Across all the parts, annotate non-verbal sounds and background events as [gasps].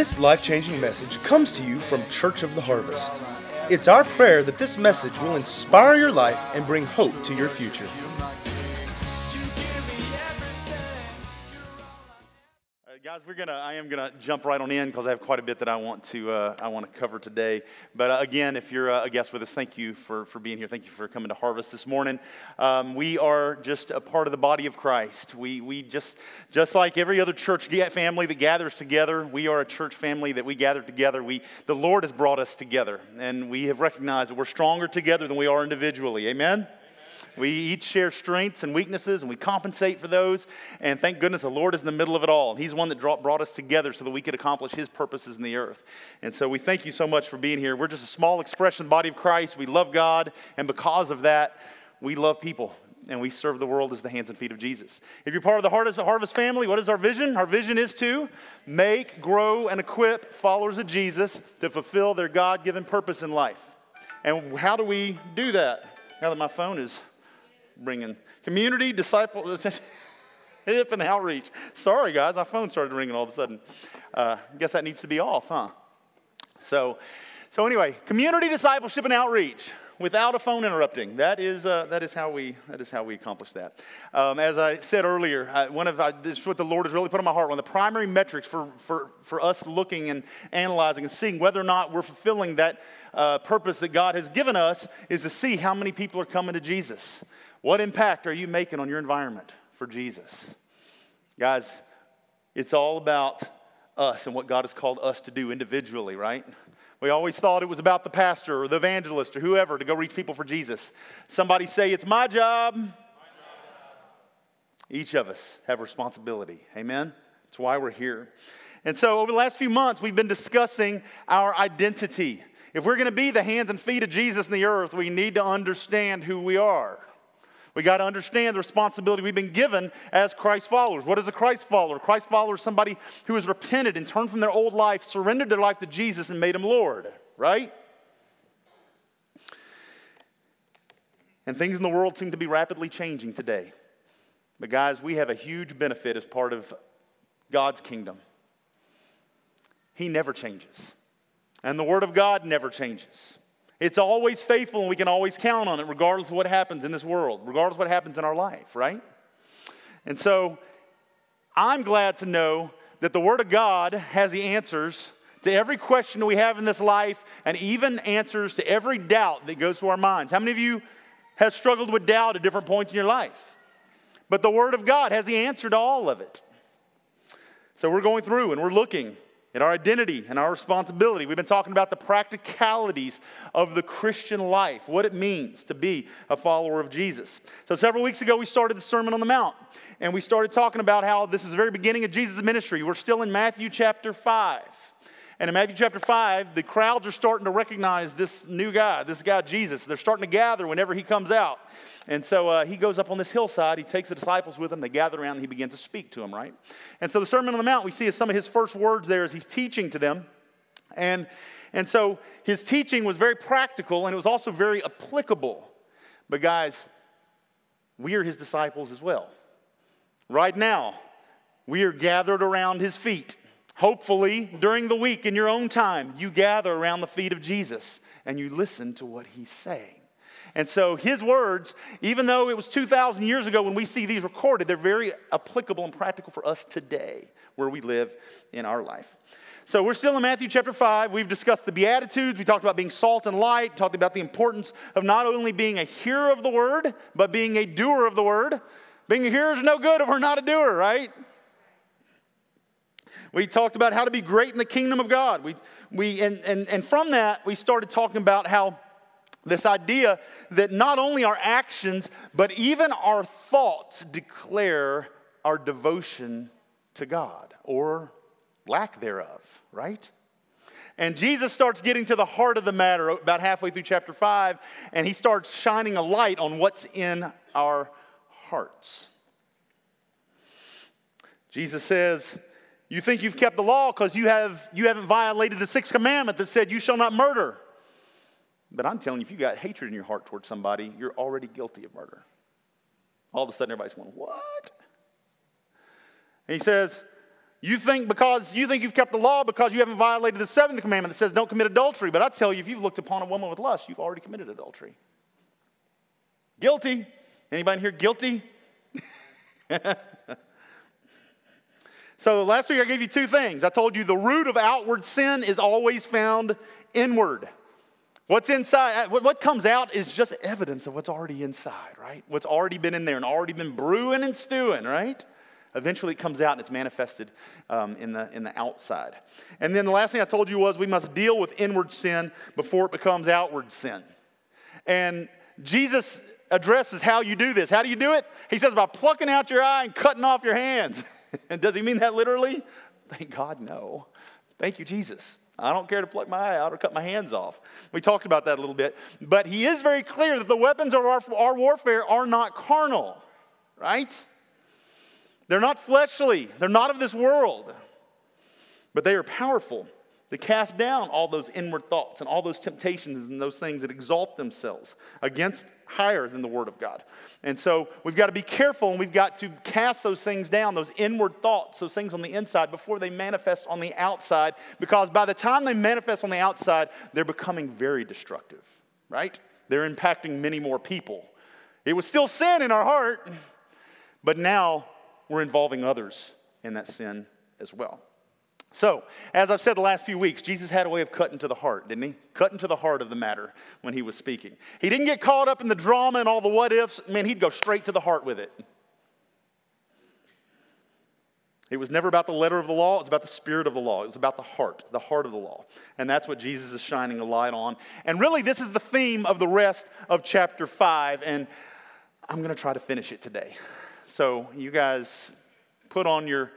This life changing message comes to you from Church of the Harvest. It's our prayer that this message will inspire your life and bring hope to your future. Guys, we're gonna. I am gonna jump right on in because I have quite a bit that I want to. Uh, I want to cover today. But uh, again, if you're uh, a guest with us, thank you for for being here. Thank you for coming to Harvest this morning. Um, we are just a part of the body of Christ. We we just just like every other church family that gathers together. We are a church family that we gather together. We the Lord has brought us together, and we have recognized that we're stronger together than we are individually. Amen. We each share strengths and weaknesses, and we compensate for those. And thank goodness the Lord is in the middle of it all. He's one that brought us together so that we could accomplish His purposes in the earth. And so we thank you so much for being here. We're just a small expression of the body of Christ. We love God, and because of that, we love people and we serve the world as the hands and feet of Jesus. If you're part of the Harvest family, what is our vision? Our vision is to make, grow, and equip followers of Jesus to fulfill their God given purpose in life. And how do we do that? Now that my phone is ringing. Community, disciple, [laughs] hip and outreach. Sorry, guys, my phone started ringing all of a sudden. Uh, I guess that needs to be off, huh? So, so anyway, community, discipleship, and outreach without a phone interrupting. That is, uh, that is, how, we, that is how we accomplish that. Um, as I said earlier, uh, one of, uh, this is what the Lord has really put on my heart. One of the primary metrics for, for, for us looking and analyzing and seeing whether or not we're fulfilling that uh, purpose that God has given us is to see how many people are coming to Jesus. What impact are you making on your environment for Jesus? Guys, it's all about us and what God has called us to do individually, right? We always thought it was about the pastor or the evangelist or whoever to go reach people for Jesus. Somebody say, It's my job. My job. Each of us have responsibility. Amen? That's why we're here. And so, over the last few months, we've been discussing our identity. If we're going to be the hands and feet of Jesus in the earth, we need to understand who we are. We got to understand the responsibility we've been given as Christ followers. What is a Christ follower? Christ follower is somebody who has repented and turned from their old life, surrendered their life to Jesus, and made him Lord, right? And things in the world seem to be rapidly changing today. But, guys, we have a huge benefit as part of God's kingdom. He never changes, and the Word of God never changes. It's always faithful and we can always count on it, regardless of what happens in this world, regardless of what happens in our life, right? And so I'm glad to know that the Word of God has the answers to every question we have in this life and even answers to every doubt that goes through our minds. How many of you have struggled with doubt at different points in your life? But the Word of God has the answer to all of it. So we're going through and we're looking and our identity and our responsibility. We've been talking about the practicalities of the Christian life, what it means to be a follower of Jesus. So, several weeks ago, we started the Sermon on the Mount, and we started talking about how this is the very beginning of Jesus' ministry. We're still in Matthew chapter 5. And in Matthew chapter 5, the crowds are starting to recognize this new guy, this guy Jesus. They're starting to gather whenever he comes out. And so uh, he goes up on this hillside, he takes the disciples with him, they gather around, and he begins to speak to them, right? And so the Sermon on the Mount, we see as some of his first words there as he's teaching to them. And, and so his teaching was very practical and it was also very applicable. But guys, we are his disciples as well. Right now, we are gathered around his feet. Hopefully, during the week in your own time, you gather around the feet of Jesus and you listen to what he's saying. And so, his words, even though it was 2,000 years ago when we see these recorded, they're very applicable and practical for us today where we live in our life. So, we're still in Matthew chapter 5. We've discussed the Beatitudes. We talked about being salt and light, talked about the importance of not only being a hearer of the word, but being a doer of the word. Being a hearer is no good if we're not a doer, right? We talked about how to be great in the kingdom of God. We, we, and, and, and from that, we started talking about how this idea that not only our actions, but even our thoughts declare our devotion to God or lack thereof, right? And Jesus starts getting to the heart of the matter about halfway through chapter 5, and he starts shining a light on what's in our hearts. Jesus says, you think you've kept the law because you, have, you haven't violated the sixth commandment that said, You shall not murder. But I'm telling you, if you got hatred in your heart towards somebody, you're already guilty of murder. All of a sudden, everybody's going, What? And he says, You think because you think you've kept the law because you haven't violated the seventh commandment that says don't commit adultery. But I tell you, if you've looked upon a woman with lust, you've already committed adultery. Guilty. Anybody here guilty? [laughs] so last week I gave you two things. I told you the root of outward sin is always found inward. What's inside, uh, what comes out is just evidence of what's already inside, right? What's already been in there and already been brewing and stewing, right? Eventually it comes out and it's manifested um, in, the, in the outside. And then the last thing I told you was we must deal with inward sin before it becomes outward sin. And Jesus addresses how you do this. How do you do it? He says by plucking out your eye and cutting off your hands. [laughs] and [laughs] does he mean that literally? Thank God, no. Thank you, Jesus. I don't care to pluck my eye out or cut my hands off. We talked about that a little bit. But he is very clear that the weapons of our, our warfare are not carnal, right? They're not fleshly, they're not of this world, but they are powerful to cast down all those inward thoughts and all those temptations and those things that exalt themselves against higher than the Word of God. And so we've got to be careful and we've got to cast those things down, those inward thoughts, those things on the inside, before they manifest on the outside, because by the time they manifest on the outside, they're becoming very destructive, right? They're impacting many more people. It was still sin in our heart, but now we're involving others in that sin as well. So, as I've said the last few weeks, Jesus had a way of cutting to the heart, didn't he? Cutting to the heart of the matter when he was speaking. He didn't get caught up in the drama and all the what ifs. Man, he'd go straight to the heart with it. It was never about the letter of the law, it was about the spirit of the law. It was about the heart, the heart of the law. And that's what Jesus is shining a light on. And really, this is the theme of the rest of chapter 5. And I'm going to try to finish it today. So, you guys put on your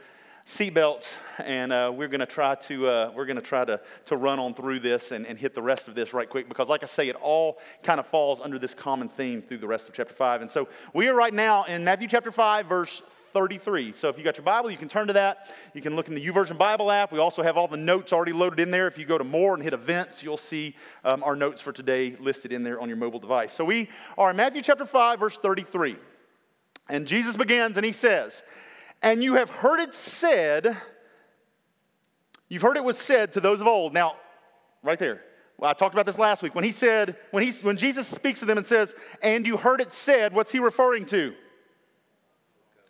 seatbelts, and uh, we're going to try to uh, we're going to try to to run on through this and, and hit the rest of this right quick because, like I say, it all kind of falls under this common theme through the rest of chapter five. And so we are right now in Matthew chapter five, verse 33. So if you got your Bible, you can turn to that. You can look in the YouVersion Bible app. We also have all the notes already loaded in there. If you go to more and hit events, you'll see um, our notes for today listed in there on your mobile device. So we are in Matthew chapter 5, verse 33. And Jesus begins and he says, And you have heard it said, you've heard it was said to those of old. Now, right there. I talked about this last week. When he said, when, he, when Jesus speaks to them and says, And you heard it said, what's he referring to?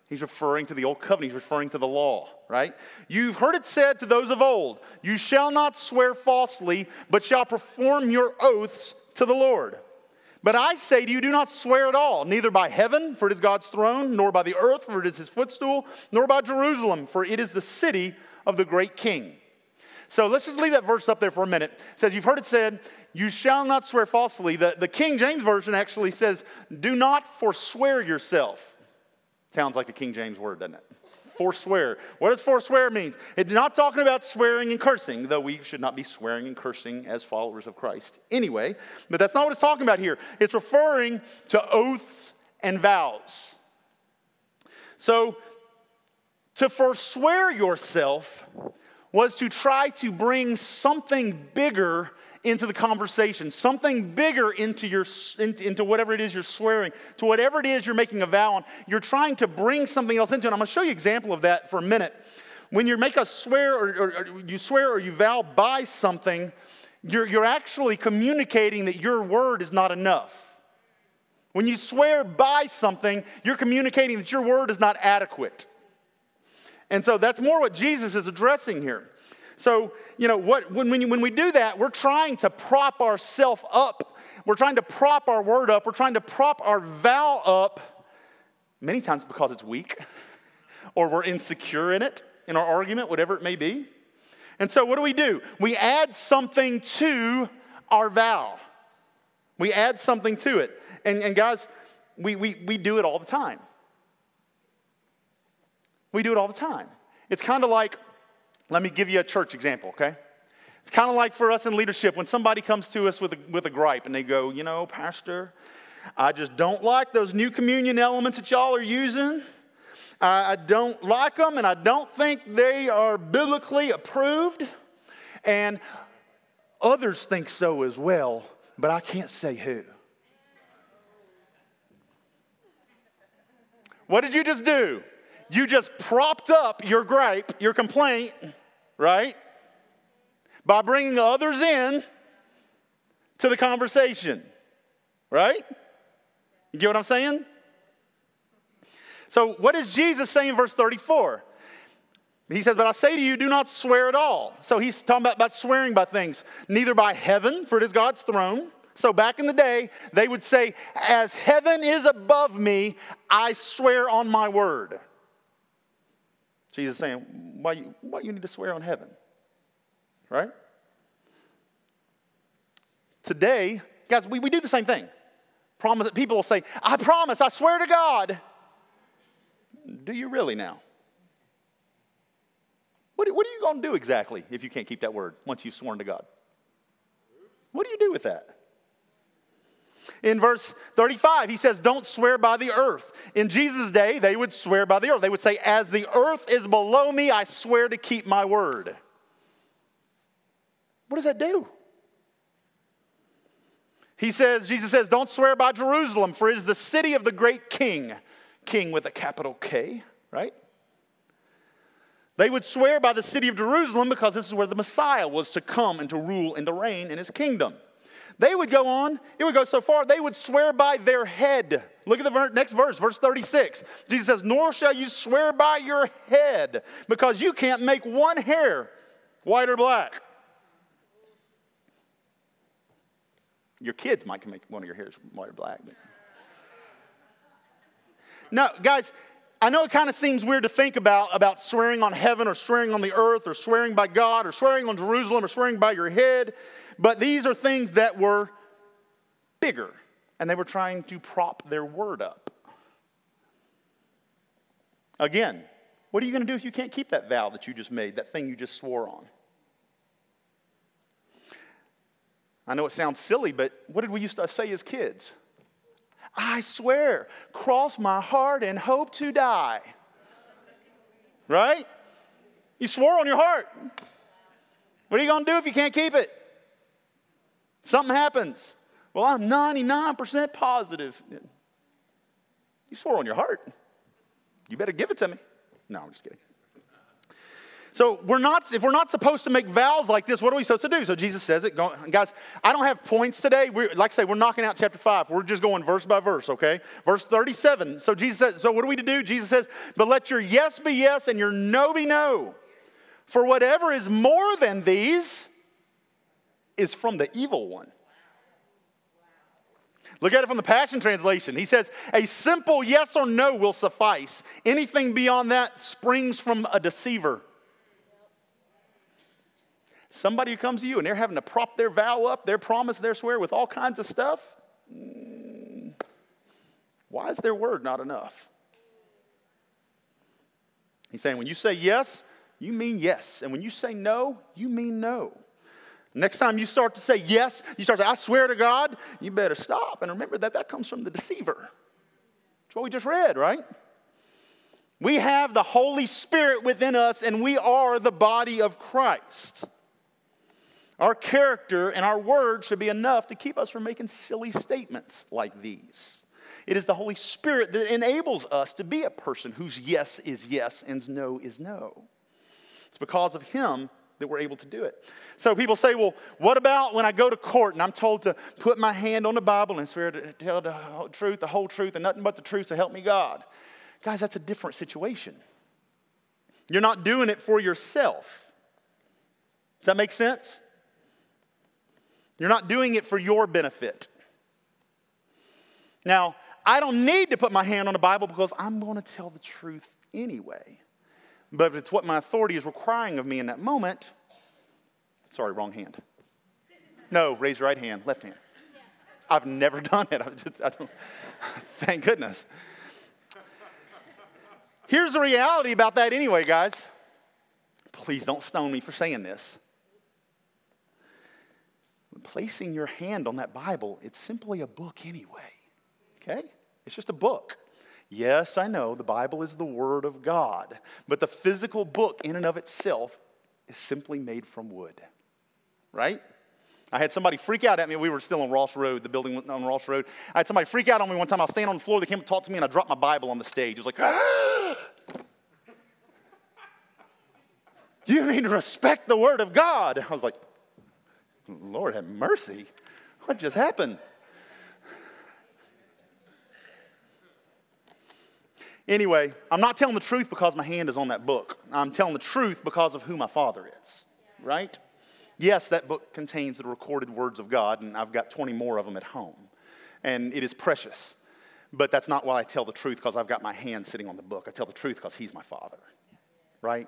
He's referring to the old covenant. He's referring to the law, right? You've heard it said to those of old, You shall not swear falsely, but shall perform your oaths to the Lord. But I say to you, do not swear at all, neither by heaven, for it is God's throne, nor by the earth, for it is his footstool, nor by Jerusalem, for it is the city of the great king. So let's just leave that verse up there for a minute. It says, You've heard it said, You shall not swear falsely. The, the King James Version actually says, Do not forswear yourself. Sounds like a King James word, doesn't it? Forswear. What does forswear mean? It's not talking about swearing and cursing, though we should not be swearing and cursing as followers of Christ anyway. But that's not what it's talking about here. It's referring to oaths and vows. So, to forswear yourself was to try to bring something bigger into the conversation, something bigger into, your, into whatever it is you're swearing, to whatever it is you're making a vow on. You're trying to bring something else into it. I'm going to show you an example of that for a minute. When you make a swear or, or, or you swear or you vow by something, you're, you're actually communicating that your word is not enough. When you swear by something, you're communicating that your word is not adequate. And so that's more what Jesus is addressing here. So, you know, what, when, we, when we do that, we're trying to prop ourselves up. We're trying to prop our word up. We're trying to prop our vow up, many times because it's weak [laughs] or we're insecure in it, in our argument, whatever it may be. And so, what do we do? We add something to our vow. We add something to it. And, and guys, we, we, we do it all the time. We do it all the time. It's kind of like let me give you a church example, okay? It's kind of like for us in leadership when somebody comes to us with a, with a gripe and they go, you know, Pastor, I just don't like those new communion elements that y'all are using. I, I don't like them and I don't think they are biblically approved. And others think so as well, but I can't say who. What did you just do? You just propped up your gripe, your complaint, right? By bringing others in to the conversation, right? You get what I'm saying? So, what is Jesus saying in verse 34? He says, But I say to you, do not swear at all. So, he's talking about, about swearing by things, neither by heaven, for it is God's throne. So, back in the day, they would say, As heaven is above me, I swear on my word. Jesus saying, Why you, why you need to swear on heaven? Right? Today, guys, we, we do the same thing. Promise people will say, I promise, I swear to God. Do you really now? What, what are you going to do exactly if you can't keep that word once you've sworn to God? What do you do with that? In verse 35, he says, Don't swear by the earth. In Jesus' day, they would swear by the earth. They would say, As the earth is below me, I swear to keep my word. What does that do? He says, Jesus says, Don't swear by Jerusalem, for it is the city of the great king. King with a capital K, right? They would swear by the city of Jerusalem because this is where the Messiah was to come and to rule and to reign in his kingdom. They would go on, it would go so far, they would swear by their head. Look at the next verse, verse 36. Jesus says, Nor shall you swear by your head, because you can't make one hair white or black. Your kids might make one of your hairs white or black. But... No, guys, I know it kind of seems weird to think about, about swearing on heaven or swearing on the earth or swearing by God or swearing on Jerusalem or swearing by your head, but these are things that were bigger and they were trying to prop their word up. Again, what are you going to do if you can't keep that vow that you just made, that thing you just swore on? I know it sounds silly, but what did we used to say as kids? I swear, cross my heart and hope to die. Right? You swore on your heart. What are you going to do if you can't keep it? Something happens. Well, I'm 99% positive. You swore on your heart. You better give it to me. No, I'm just kidding. So we're not, if we're not supposed to make vows like this, what are we supposed to do? So Jesus says it. Guys, I don't have points today. We're, like I say, we're knocking out chapter 5. We're just going verse by verse, okay? Verse 37. So Jesus says, so what are we to do? Jesus says, but let your yes be yes and your no be no. For whatever is more than these is from the evil one. Look at it from the Passion Translation. He says, A simple yes or no will suffice. Anything beyond that springs from a deceiver. Somebody who comes to you and they're having to prop their vow up, their promise, their swear with all kinds of stuff. Mm, why is their word not enough? He's saying when you say yes, you mean yes. And when you say no, you mean no. Next time you start to say yes, you start to, I swear to God, you better stop. And remember that that comes from the deceiver. That's what we just read, right? We have the Holy Spirit within us, and we are the body of Christ. Our character and our words should be enough to keep us from making silly statements like these. It is the Holy Spirit that enables us to be a person whose yes is yes and no is no. It's because of Him that we're able to do it. So people say, well, what about when I go to court and I'm told to put my hand on the Bible and swear to tell the truth, the whole truth, and nothing but the truth to help me God? Guys, that's a different situation. You're not doing it for yourself. Does that make sense? You're not doing it for your benefit. Now, I don't need to put my hand on the Bible because I'm going to tell the truth anyway. But if it's what my authority is requiring of me in that moment, sorry, wrong hand. No, raise your right hand, left hand. I've never [laughs] done it. Just, [laughs] thank goodness. Here's the reality about that, anyway, guys. Please don't stone me for saying this placing your hand on that Bible, it's simply a book anyway. Okay? It's just a book. Yes, I know the Bible is the Word of God, but the physical book in and of itself is simply made from wood. Right? I had somebody freak out at me. We were still on Ross Road, the building on Ross Road. I had somebody freak out on me one time. I was standing on the floor. They came and talked to me, and I dropped my Bible on the stage. It was like, [gasps] You need to respect the word of God. I was like, Lord have mercy. What just happened? Anyway, I'm not telling the truth because my hand is on that book. I'm telling the truth because of who my father is, right? Yes, that book contains the recorded words of God, and I've got 20 more of them at home. And it is precious. But that's not why I tell the truth because I've got my hand sitting on the book. I tell the truth because He's my Father, right?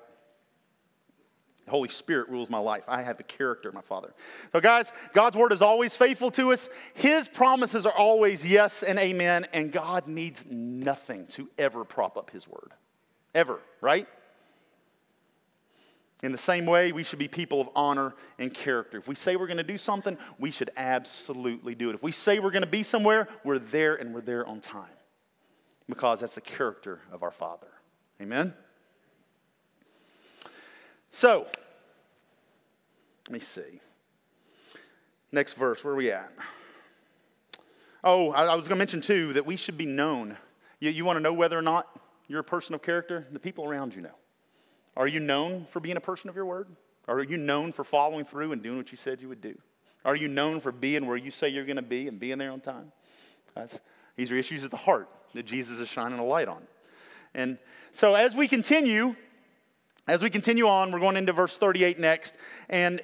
The Holy Spirit rules my life. I have the character of my Father. So, guys, God's word is always faithful to us. His promises are always yes and amen, and God needs nothing to ever prop up His word. Ever, right? In the same way, we should be people of honor and character. If we say we're going to do something, we should absolutely do it. If we say we're going to be somewhere, we're there and we're there on time because that's the character of our Father. Amen? So, let me see. Next verse, where are we at? Oh, I, I was going to mention too that we should be known. You, you want to know whether or not you're a person of character? The people around you know. Are you known for being a person of your word? Are you known for following through and doing what you said you would do? Are you known for being where you say you're going to be and being there on time? That's, these are issues of the heart that Jesus is shining a light on. And so as we continue, as we continue on, we're going into verse 38 next. And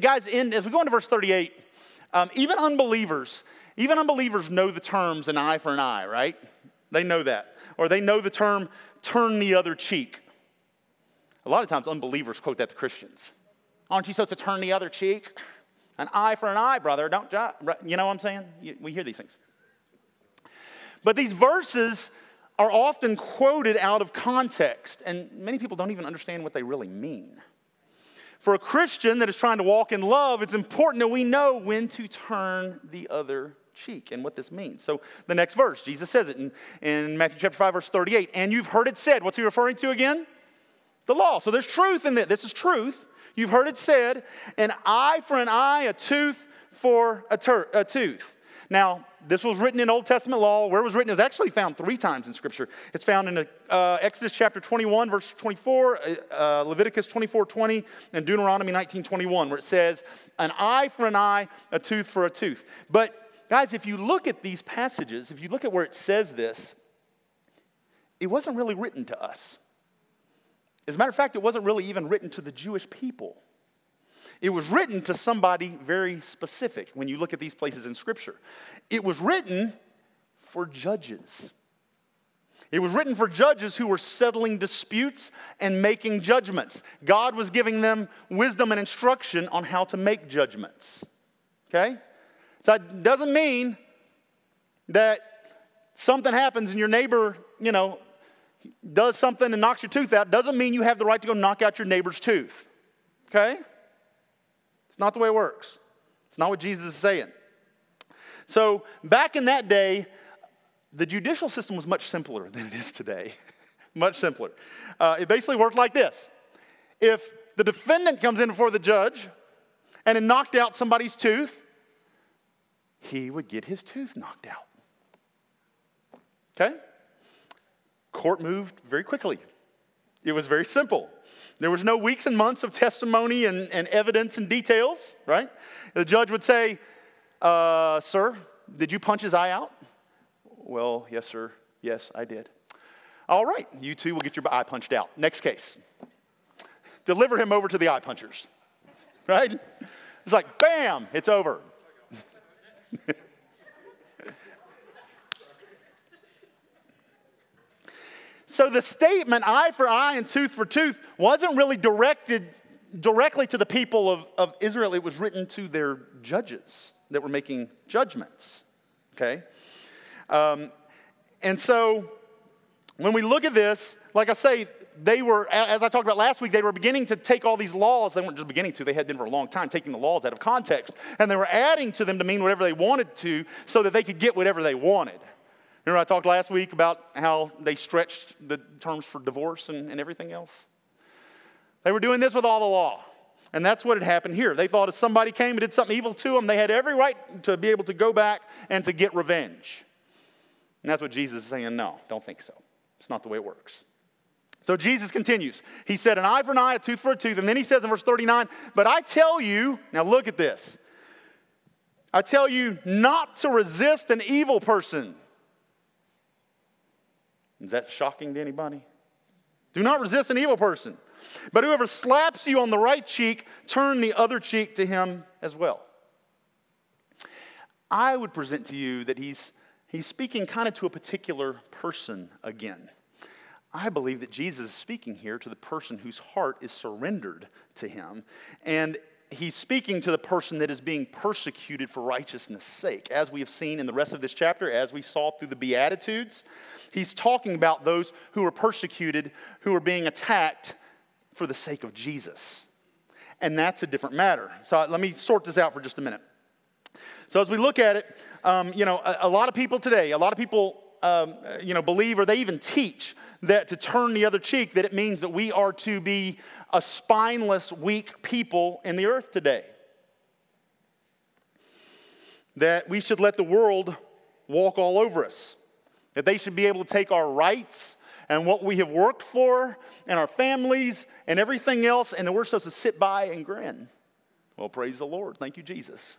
guys, in, as we go into verse 38, um, even unbelievers, even unbelievers know the terms an eye for an eye, right? They know that. Or they know the term turn the other cheek. A lot of times, unbelievers quote that to Christians. Aren't you supposed to turn the other cheek? An eye for an eye, brother. Don't you know what I'm saying? We hear these things. But these verses are often quoted out of context, and many people don't even understand what they really mean. For a Christian that is trying to walk in love, it's important that we know when to turn the other cheek and what this means. So, the next verse, Jesus says it in, in Matthew chapter 5, verse 38. And you've heard it said. What's he referring to again? the law. So there's truth in this. This is truth. You've heard it said, an eye for an eye, a tooth for a, a tooth. Now, this was written in Old Testament law. Where it was written is actually found three times in Scripture. It's found in uh, Exodus chapter 21, verse 24, uh, uh Leviticus 24, 20, and Deuteronomy 19, 21, where it says, an eye for an eye, a tooth for a tooth. But, guys, if you look at these passages, if you look at where it says this, it wasn't really written to us. As a matter of fact, it wasn't really even written to the Jewish people. It was written to somebody very specific when you look at these places in Scripture. It was written for judges. It was written for judges who were settling disputes and making judgments. God was giving them wisdom and instruction on how to make judgments. Okay? So that doesn't mean that something happens and your neighbor, you know, does something and knocks your tooth out doesn't mean you have the right to go knock out your neighbor's tooth. Okay? It's not the way it works. It's not what Jesus is saying. So, back in that day, the judicial system was much simpler than it is today. [laughs] much simpler. Uh, it basically worked like this if the defendant comes in before the judge and it knocked out somebody's tooth, he would get his tooth knocked out. Okay? Court moved very quickly. It was very simple. There was no weeks and months of testimony and, and evidence and details, right? The judge would say, uh, Sir, did you punch his eye out? Well, yes, sir. Yes, I did. All right, you two will get your eye punched out. Next case. Deliver him over to the eye punchers, right? It's like, bam, it's over. [laughs] So the statement, eye for eye and tooth for tooth, wasn't really directed directly to the people of, of Israel. It was written to their judges that were making judgments. Okay? Um, and so when we look at this, like I say, they were, as I talked about last week, they were beginning to take all these laws. They weren't just beginning to, they had been for a long time, taking the laws out of context. And they were adding to them to mean whatever they wanted to so that they could get whatever they wanted. Remember, I talked last week about how they stretched the terms for divorce and, and everything else? They were doing this with all the law. And that's what had happened here. They thought if somebody came and did something evil to them, they had every right to be able to go back and to get revenge. And that's what Jesus is saying no, don't think so. It's not the way it works. So Jesus continues. He said, An eye for an eye, a tooth for a tooth. And then he says in verse 39, But I tell you, now look at this. I tell you not to resist an evil person. Is that shocking to anybody? Do not resist an evil person. But whoever slaps you on the right cheek, turn the other cheek to him as well. I would present to you that he's, he's speaking kind of to a particular person again. I believe that Jesus is speaking here to the person whose heart is surrendered to him. And he's speaking to the person that is being persecuted for righteousness' sake. As we have seen in the rest of this chapter, as we saw through the Beatitudes, he's talking about those who are persecuted, who are being attacked for the sake of Jesus. And that's a different matter. So let me sort this out for just a minute. So as we look at it, um, you know, a, a, lot of people today, a lot of people, um, you know, believe or they even teach that to turn the other cheek, that it means that we are to be a spineless, weak people in the earth today. That we should let the world walk all over us. That they should be able to take our rights and what we have worked for and our families and everything else, and that we're supposed to sit by and grin. Well, praise the Lord. Thank you, Jesus.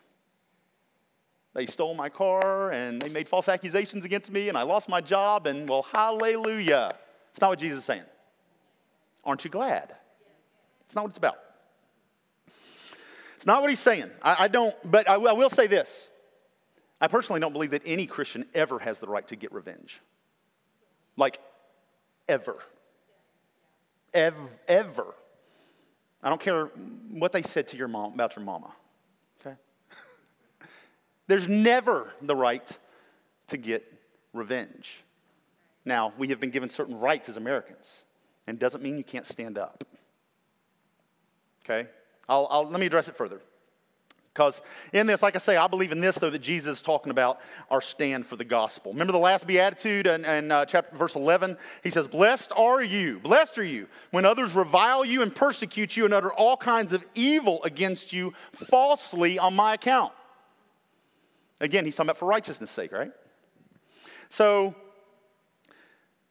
They stole my car and they made false accusations against me and I lost my job, and well, hallelujah. It's not what Jesus is saying. Aren't you glad? It's not what it's about. It's not what he's saying. I, I don't, but I, I will say this. I personally don't believe that any Christian ever has the right to get revenge. Like, ever. Ever. Ever. I don't care what they said to your mom about your mama. There's never the right to get revenge. Now, we have been given certain rights as Americans, and it doesn't mean you can't stand up. Okay? I'll, I'll, let me address it further. Because in this, like I say, I believe in this, though, that Jesus is talking about our stand for the gospel. Remember the last beatitude in uh, chapter, verse 11? He says, Blessed are you, blessed are you, when others revile you and persecute you and utter all kinds of evil against you falsely on my account. Again, he's talking about for righteousness' sake, right? So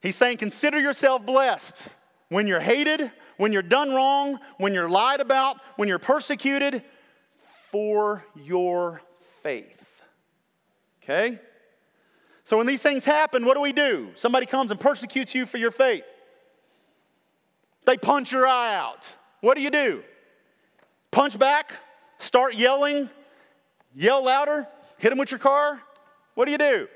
he's saying, Consider yourself blessed when you're hated, when you're done wrong, when you're lied about, when you're persecuted for your faith. Okay? So when these things happen, what do we do? Somebody comes and persecutes you for your faith. They punch your eye out. What do you do? Punch back? Start yelling? Yell louder? Hit them with your car? What do you do?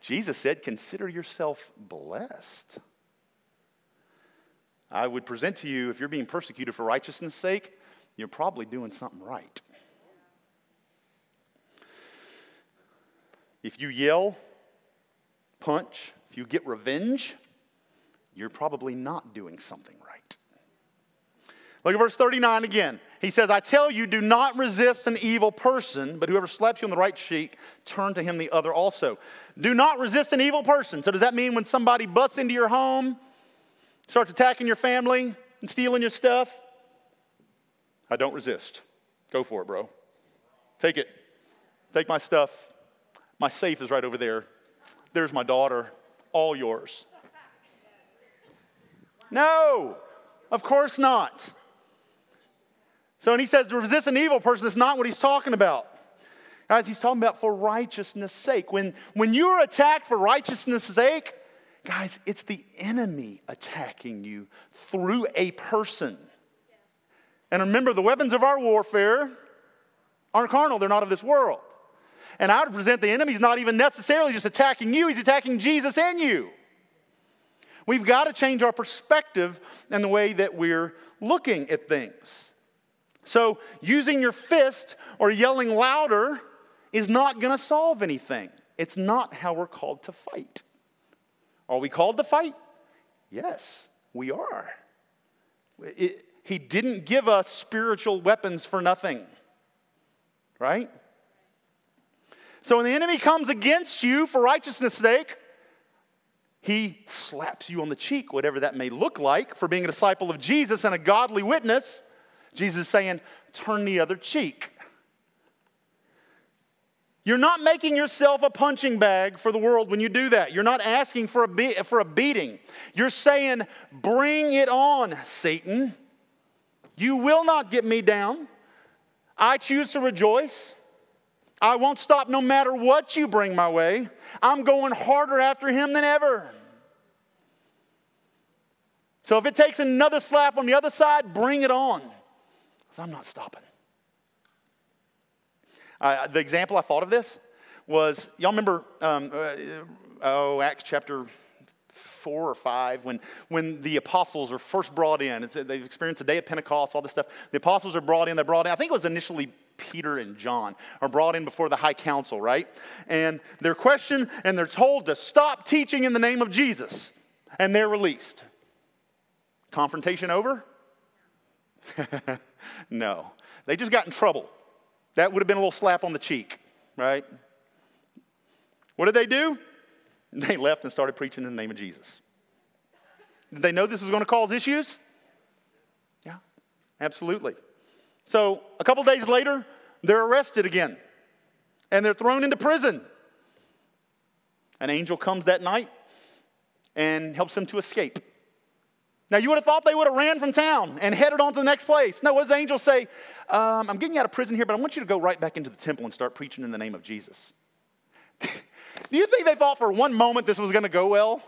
Jesus said, Consider yourself blessed. I would present to you if you're being persecuted for righteousness' sake, you're probably doing something right. If you yell, punch, if you get revenge, you're probably not doing something right. Look at verse 39 again. He says, I tell you, do not resist an evil person, but whoever slaps you on the right cheek, turn to him the other also. Do not resist an evil person. So, does that mean when somebody busts into your home, starts attacking your family and stealing your stuff, I don't resist. Go for it, bro. Take it. Take my stuff. My safe is right over there. There's my daughter. All yours. No, of course not. So when he says to resist an evil person, that's not what he's talking about. Guys, he's talking about for righteousness' sake. When, when you're attacked for righteousness' sake, Guys, it's the enemy attacking you through a person. And remember, the weapons of our warfare aren't carnal, they're not of this world. And I would present the enemy's not even necessarily just attacking you, he's attacking Jesus and you. We've got to change our perspective and the way that we're looking at things. So, using your fist or yelling louder is not going to solve anything. It's not how we're called to fight. Are we called to fight? Yes, we are. It, he didn't give us spiritual weapons for nothing, right? So when the enemy comes against you for righteousness' sake, he slaps you on the cheek, whatever that may look like, for being a disciple of Jesus and a godly witness. Jesus is saying, turn the other cheek. You're not making yourself a punching bag for the world when you do that. You're not asking for a, be- for a beating. You're saying, Bring it on, Satan. You will not get me down. I choose to rejoice. I won't stop no matter what you bring my way. I'm going harder after him than ever. So if it takes another slap on the other side, bring it on. Because I'm not stopping. Uh, the example I thought of this was y'all remember, um, uh, oh, Acts chapter four or five when, when the apostles are first brought in. It's, they've experienced the day of Pentecost, all this stuff. The apostles are brought in, they're brought in. I think it was initially Peter and John are brought in before the high council, right? And they're questioned and they're told to stop teaching in the name of Jesus. And they're released. Confrontation over? [laughs] [laughs] no. They just got in trouble. That would have been a little slap on the cheek, right? What did they do? [laughs] They left and started preaching in the name of Jesus. Did they know this was going to cause issues? Yeah, absolutely. So a couple days later, they're arrested again and they're thrown into prison. An angel comes that night and helps them to escape. Now, you would have thought they would have ran from town and headed on to the next place. No, what does the angel say? Um, I'm getting you out of prison here, but I want you to go right back into the temple and start preaching in the name of Jesus. [laughs] Do you think they thought for one moment this was going to go well?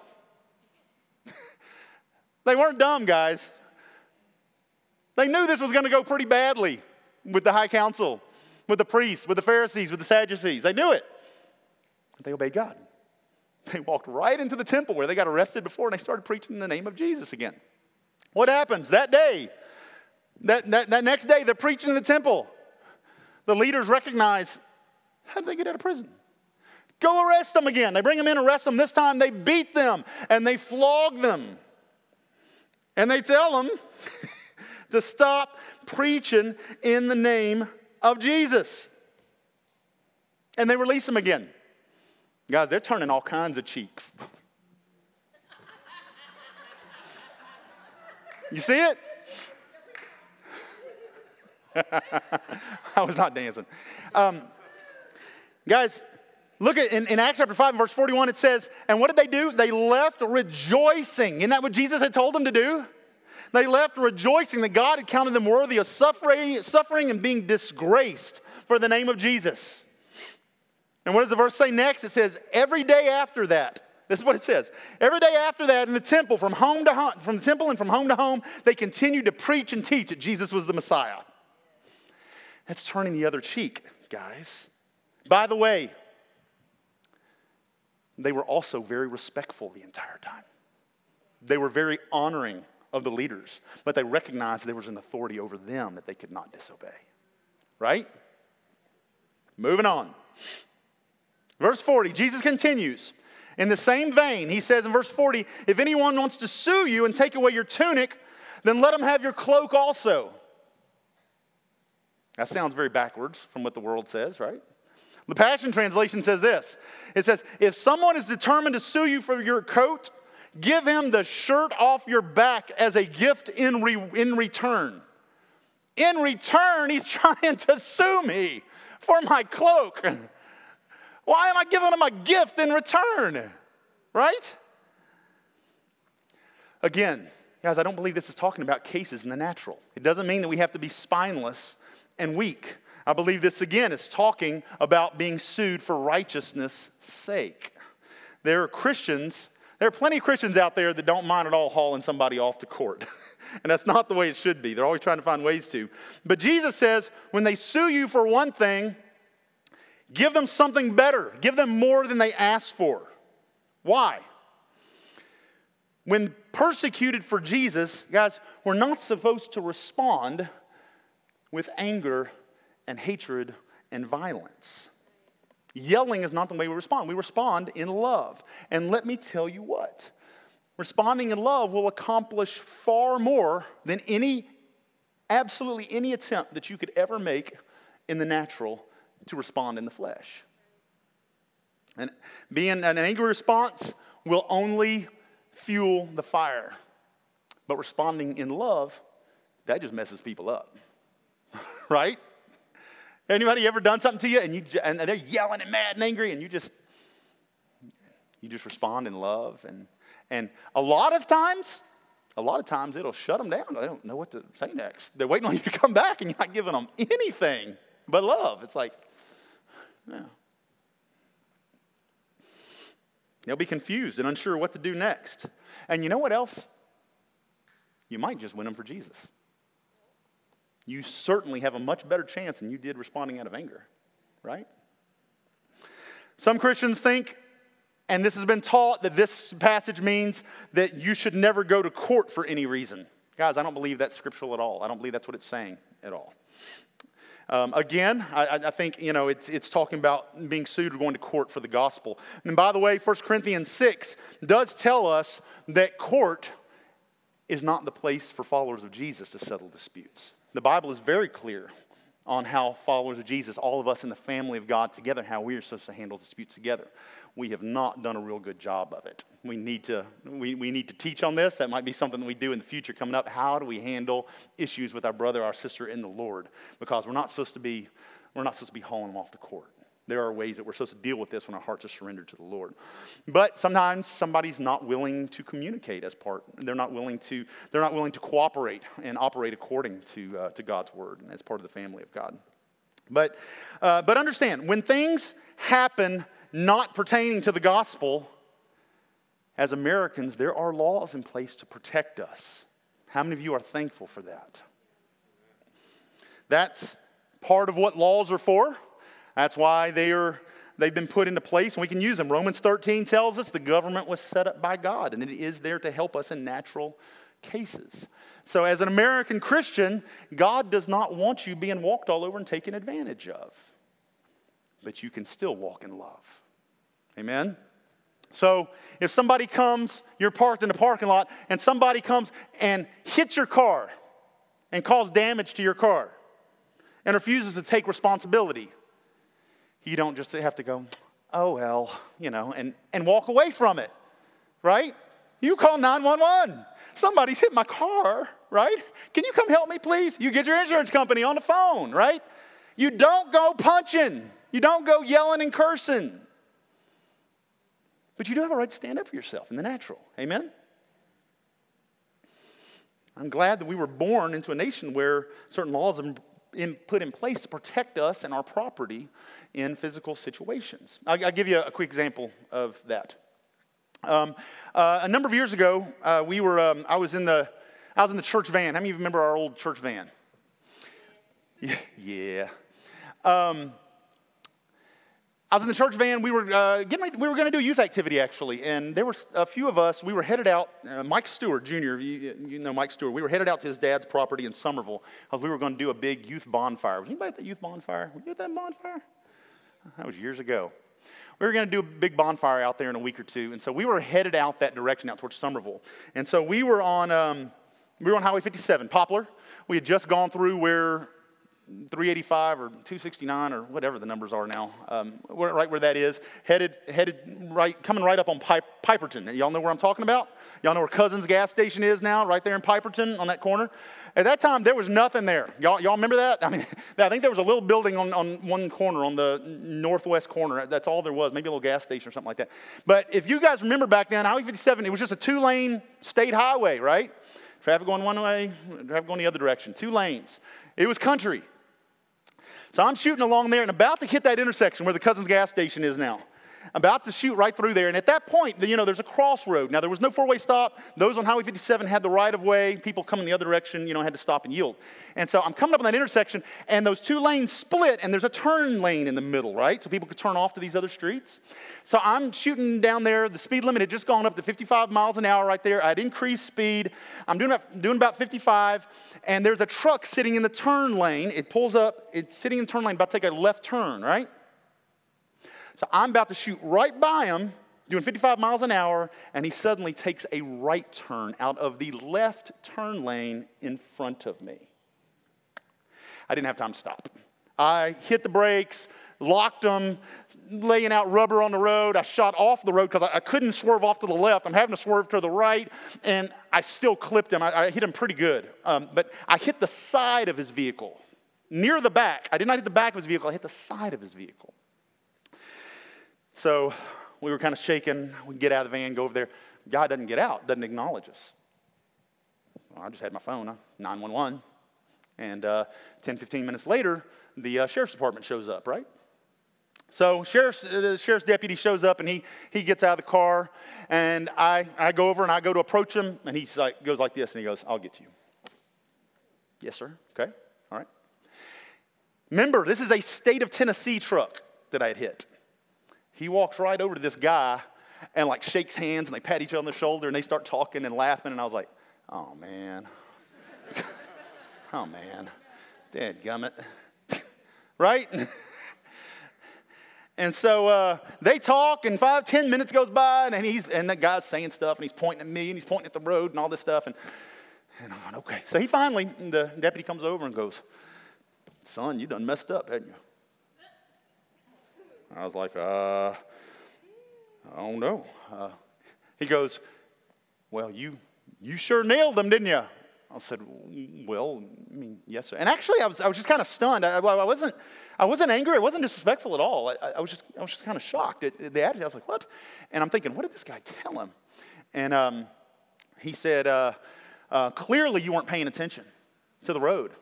[laughs] they weren't dumb, guys. They knew this was going to go pretty badly with the high council, with the priests, with the Pharisees, with the Sadducees. They knew it. But they obeyed God. [laughs] They walked right into the temple where they got arrested before and they started preaching in the name of Jesus again. What happens that day? That, that, that next day, they're preaching in the temple. The leaders recognize how did they get out of prison? Go arrest them again. They bring them in, arrest them. This time they beat them and they flog them. And they tell them [laughs] to stop preaching in the name of Jesus. And they release them again. Guys, they're turning all kinds of cheeks. You see it? [laughs] I was not dancing. Um, guys, look at in, in, Acts chapter 5 and verse 41, it says, And what did they do? They left rejoicing. Isn't that what Jesus had told them to do? They left rejoicing that God had counted them worthy of suffering, suffering and being disgraced for the name of Jesus. And what does the verse say next? It says, Every day after that, this is what it says. Every day after that, in the temple, from home to home, from the temple and from home to home, they continued to preach and teach that Jesus was the Messiah. That's turning the other cheek, guys. By the way, they were also very respectful the entire time. They were very honoring of the leaders, but they recognized there was an authority over them that they could not disobey. Right? Moving on. Verse 40, Jesus continues. In the same vein, he says in verse 40 if anyone wants to sue you and take away your tunic, then let him have your cloak also. That sounds very backwards from what the world says, right? The Passion Translation says this It says, If someone is determined to sue you for your coat, give him the shirt off your back as a gift in, re- in return. In return, he's [laughs] trying to sue me for my cloak. [laughs] Why am I giving them a gift in return? Right? Again, guys, I don't believe this is talking about cases in the natural. It doesn't mean that we have to be spineless and weak. I believe this again is talking about being sued for righteousness' sake. There are Christians, there are plenty of Christians out there that don't mind at all hauling somebody off to court. [laughs] and that's not the way it should be. They're always trying to find ways to. But Jesus says when they sue you for one thing, Give them something better. Give them more than they asked for. Why? When persecuted for Jesus, guys, we're not supposed to respond with anger and hatred and violence. Yelling is not the way we respond. We respond in love. And let me tell you what responding in love will accomplish far more than any, absolutely any attempt that you could ever make in the natural to respond in the flesh. And being an angry response will only fuel the fire. But responding in love, that just messes people up. [laughs] right? Anybody ever done something to you and, you, and they're yelling and mad and angry and you just, you just respond in love? And, and a lot of times, a lot of times it'll shut them down. They don't know what to say next. They're waiting on you to come back and you're not giving them anything but love. It's like, yeah. They'll be confused and unsure what to do next. And you know what else? You might just win them for Jesus you certainly have a much better chance than you did responding out of anger, right? Some Christians think, and this has been taught, that this passage means that you should never go to court for any reason. Guys, I don't believe that's scriptural at all. I don't believe that's what it's saying at all. Um, again, I, I, think you know it's, it's talking about being sued or going to court for the gospel. And by the way, 1 Corinthians 6 does tell us that court is not the place for followers of Jesus to settle disputes. The Bible is very clear on how followers of Jesus, all of us in the family of God together, how we are supposed to handle disputes together. We have not done a real good job of it. We need to, we, we need to teach on this. That might be something that we do in the future coming up. How do we handle issues with our brother, our sister in the Lord? Because we're not supposed to be, we're not supposed to be hauling them off the court. There are ways that we're supposed to deal with this when our hearts are surrendered to the Lord. But sometimes somebody's not willing to communicate as part. They're not willing to, they're not willing to cooperate and operate according to, uh, to God's word as part of the family of God. But, uh, but understand, when things happen not pertaining to the gospel, as Americans, there are laws in place to protect us. How many of you are thankful for that? That's part of what laws are for. That's why they are, they've been put into place and we can use them. Romans 13 tells us the government was set up by God and it is there to help us in natural cases. So, as an American Christian, God does not want you being walked all over and taken advantage of. But you can still walk in love. Amen? So, if somebody comes, you're parked in the parking lot, and somebody comes and hits your car and causes damage to your car and refuses to take responsibility, you don't just have to go, oh, well, you know, and, and walk away from it, right? You call 911. Somebody's hit my car, right? Can you come help me, please? You get your insurance company on the phone, right? You don't go punching, you don't go yelling and cursing. But you do have a right to stand up for yourself in the natural. Amen? I'm glad that we were born into a nation where certain laws have been put in place to protect us and our property in physical situations. I'll, give you a quick example of that. Um, uh, a number of years ago, uh, we were, um, I, was in the, I was in the church van. How many of you remember our old church van? [laughs] Yeah. Um, I was in the church van. We were uh, getting ready, we were going to do a youth activity actually, and there were a few of us. We were headed out. Uh, Mike Stewart Jr. You, you, know Mike Stewart. We were headed out to his dad's property in Somerville because we were going to do a big youth bonfire. Was anybody at the youth bonfire? Were you at that bonfire? That was years ago. We were going to do a big bonfire out there in a week or two, and so we were headed out that direction, out towards Somerville. And so we were on, um, we were on Highway 57, Poplar. We had just gone through where 385 or 269 or whatever the numbers are now, um, right where that is, headed, headed right, coming right up on Pi- Piperton. Y'all know where I'm talking about? Y'all know where Cousins gas station is now, right there in Piperton on that corner? At that time, there was nothing there. Y'all, y'all remember that? I mean, [laughs] I think there was a little building on, on one corner, on the northwest corner. That's all there was, maybe a little gas station or something like that. But if you guys remember back then, Highway 57, it was just a two lane state highway, right? Traffic going one way, traffic going the other direction, two lanes. It was country. So I'm shooting along there and about to hit that intersection where the Cousins gas station is now about to shoot right through there. And at that point, you know, there's a crossroad. Now, there was no four way stop. Those on Highway 57 had the right of way. People coming the other direction, you know, had to stop and yield. And so I'm coming up on that intersection, and those two lanes split, and there's a turn lane in the middle, right? So people could turn off to these other streets. So I'm shooting down there. The speed limit had just gone up to 55 miles an hour right there. I'd increased speed. I'm doing, doing about 55, and there's a truck sitting in the turn lane. It pulls up, it's sitting in the turn lane, about to take a left turn, right? So I'm about to shoot right by him, doing 55 miles an hour, and he suddenly takes a right turn out of the left turn lane in front of me. I didn't have time to stop. I hit the brakes, locked them, laying out rubber on the road. I shot off the road because I, I, couldn't swerve off to the left. I'm having to swerve to the right, and I still clipped him. I, I hit him pretty good. Um, but I hit the side of his vehicle. near the back. I did not hit the back of his vehicle, I hit the side of his vehicle. So we were kind of shaking. We get out of the van, go over there. Guy doesn't get out, doesn't acknowledge us. Well, I just had my phone, 911. And uh, 10, 15 minutes later, the uh, sheriff's department shows up, right? So sheriff's, uh, the sheriff's deputy shows up and he, he gets out of the car and I, I go over and I go to approach him and he like, goes like this and he goes, I'll get you. Yes, sir. Okay. All right. Remember, this is a state of Tennessee truck that I had hit. He walks right over to this guy and like shakes hands and they pat each other on the shoulder and they start talking and laughing and I was like, oh man. [laughs] oh man. Dad gummit. [laughs] right? [laughs] And so uh, they talk, and five, ten minutes goes by, and, he's and the guy's saying stuff, and he's pointing at me, and he's pointing at the road, and all this stuff. And, and I'm like, okay. So he finally, the deputy comes over and goes, "Son, you done messed up, hadn't you?" I was like, uh, I don't know. Uh, he goes, well, you you sure nailed them, didn't you? I said, well, I mean, yes, sir. And actually, I was, I was just kind of stunned. I, I, wasn't, I wasn't angry. I wasn't disrespectful at all. I, I was, just, I was just kind of shocked at, the attitude. I was like, what? And I'm thinking, what did this guy tell him? And um, he said, uh, uh, clearly you weren't paying attention to the road.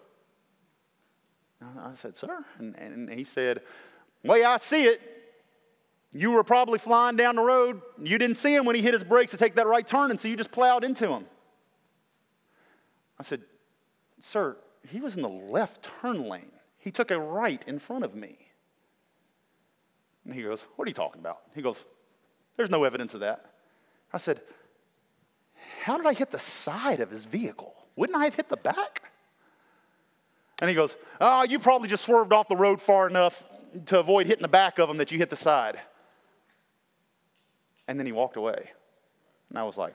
I said, sir. And, and he said, way I see it, you were probably flying down the road. You didn't see him when he hit his brakes to take that right turn, and so you just plowed into him. I said, Sir, he was in the left turn lane. He took a right in front of me. And he goes, What are you talking about? He goes, There's no evidence of that. I said, How did I hit the side of his vehicle? Wouldn't I have hit the back? And he goes, Oh, you probably just swerved off the road far enough to avoid hitting the back of him that you hit the side. And then he walked away. And I was like,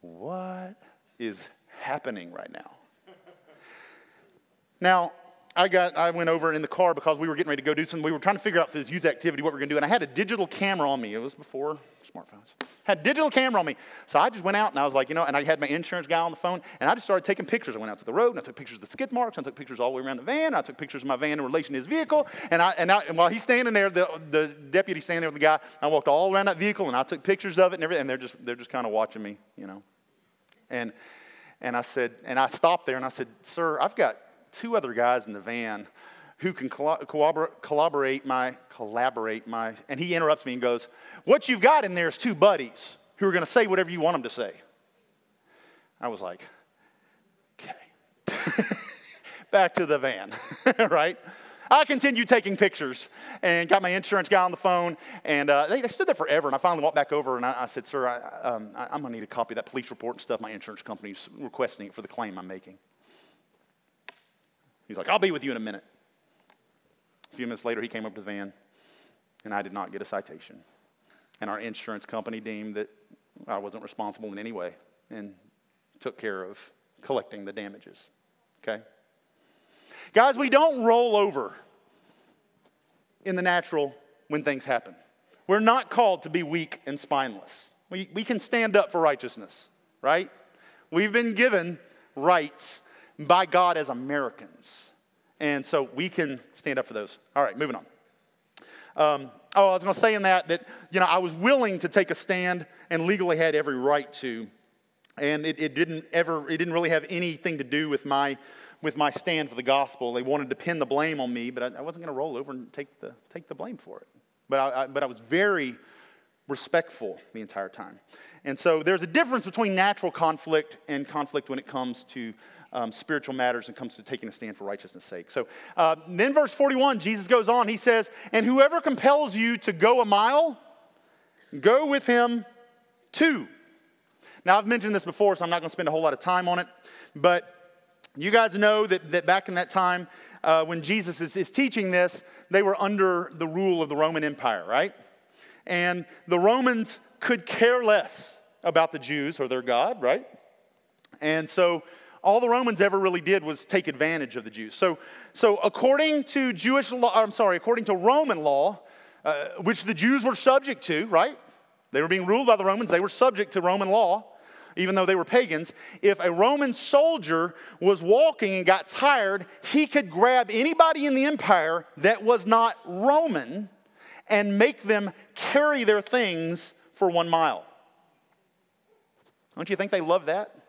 What is happening right now. Now, I got I went over in the car because we were getting ready to go do something. We were trying to figure out for this youth activity what we are gonna do, and I had a digital camera on me. It was before smartphones. Had digital camera on me. So I just went out and I was like, you know, and I had my insurance guy on the phone, and I just started taking pictures. I went out to the road and I took pictures of the skid marks, I took pictures all the way around the van, I took pictures of my van in relation to his vehicle, and I and, I, and while he's standing there, the, the deputy standing there with the guy, I walked all around that vehicle and I took pictures of it and everything, and they're just they're just kind of watching me, you know. And and I said, and I stopped there and I said, Sir, I've got two other guys in the van who can collaborate my, collaborate my, and he interrupts me and goes, What you've got in there is two buddies who are going to say whatever you want them to say. I was like, Okay. [laughs] Back to the van, [laughs] right? I continued taking pictures and got my insurance guy on the phone. And uh, they, they, stood there forever. And I finally walked back over and I, I said, Sir, I, um, am going to need a copy of that police report and stuff. My insurance company's requesting it for the claim I'm making. He's like, I'll be with you in a minute. A few minutes later, he came up to the van, and I did not get a citation. And our insurance company deemed that I wasn't responsible in any way and took care of collecting the damages. Okay? Guys, we don't roll over in the natural when things happen. We're not called to be weak and spineless. We, we can stand up for righteousness, right? We've been given rights by God as Americans. And so we can stand up for those. All right, moving on. Um, oh, I was going to say in that that, you know, I was willing to take a stand and legally had every right to. And it, it didn't ever, it didn't really have anything to do with my with my stand for the gospel. They wanted to pin the blame on me, but I, I wasn't going to roll over and take the, take the blame for it. But I, I, but I was very respectful the entire time. And so there's a difference between natural conflict and conflict when it comes to um, spiritual matters and comes to taking a stand for righteousness' sake. So uh, then, verse 41, Jesus goes on. He says, And whoever compels you to go a mile, go with him two. Now, I've mentioned this before, so I'm not going to spend a whole lot of time on it. But you guys know that, that back in that time, uh, when Jesus is, is teaching this, they were under the rule of the Roman Empire, right? And the Romans could care less about the Jews or their God, right? And so all the Romans ever really did was take advantage of the Jews. So, so according to Jewish law, I'm sorry, according to Roman law, uh, which the Jews were subject to, right? They were being ruled by the Romans, they were subject to Roman law. even though they were pagans, if a Roman soldier was walking and got tired, he could grab anybody in the empire that was not Roman and make them carry their things for one mile. Don't you think they love that?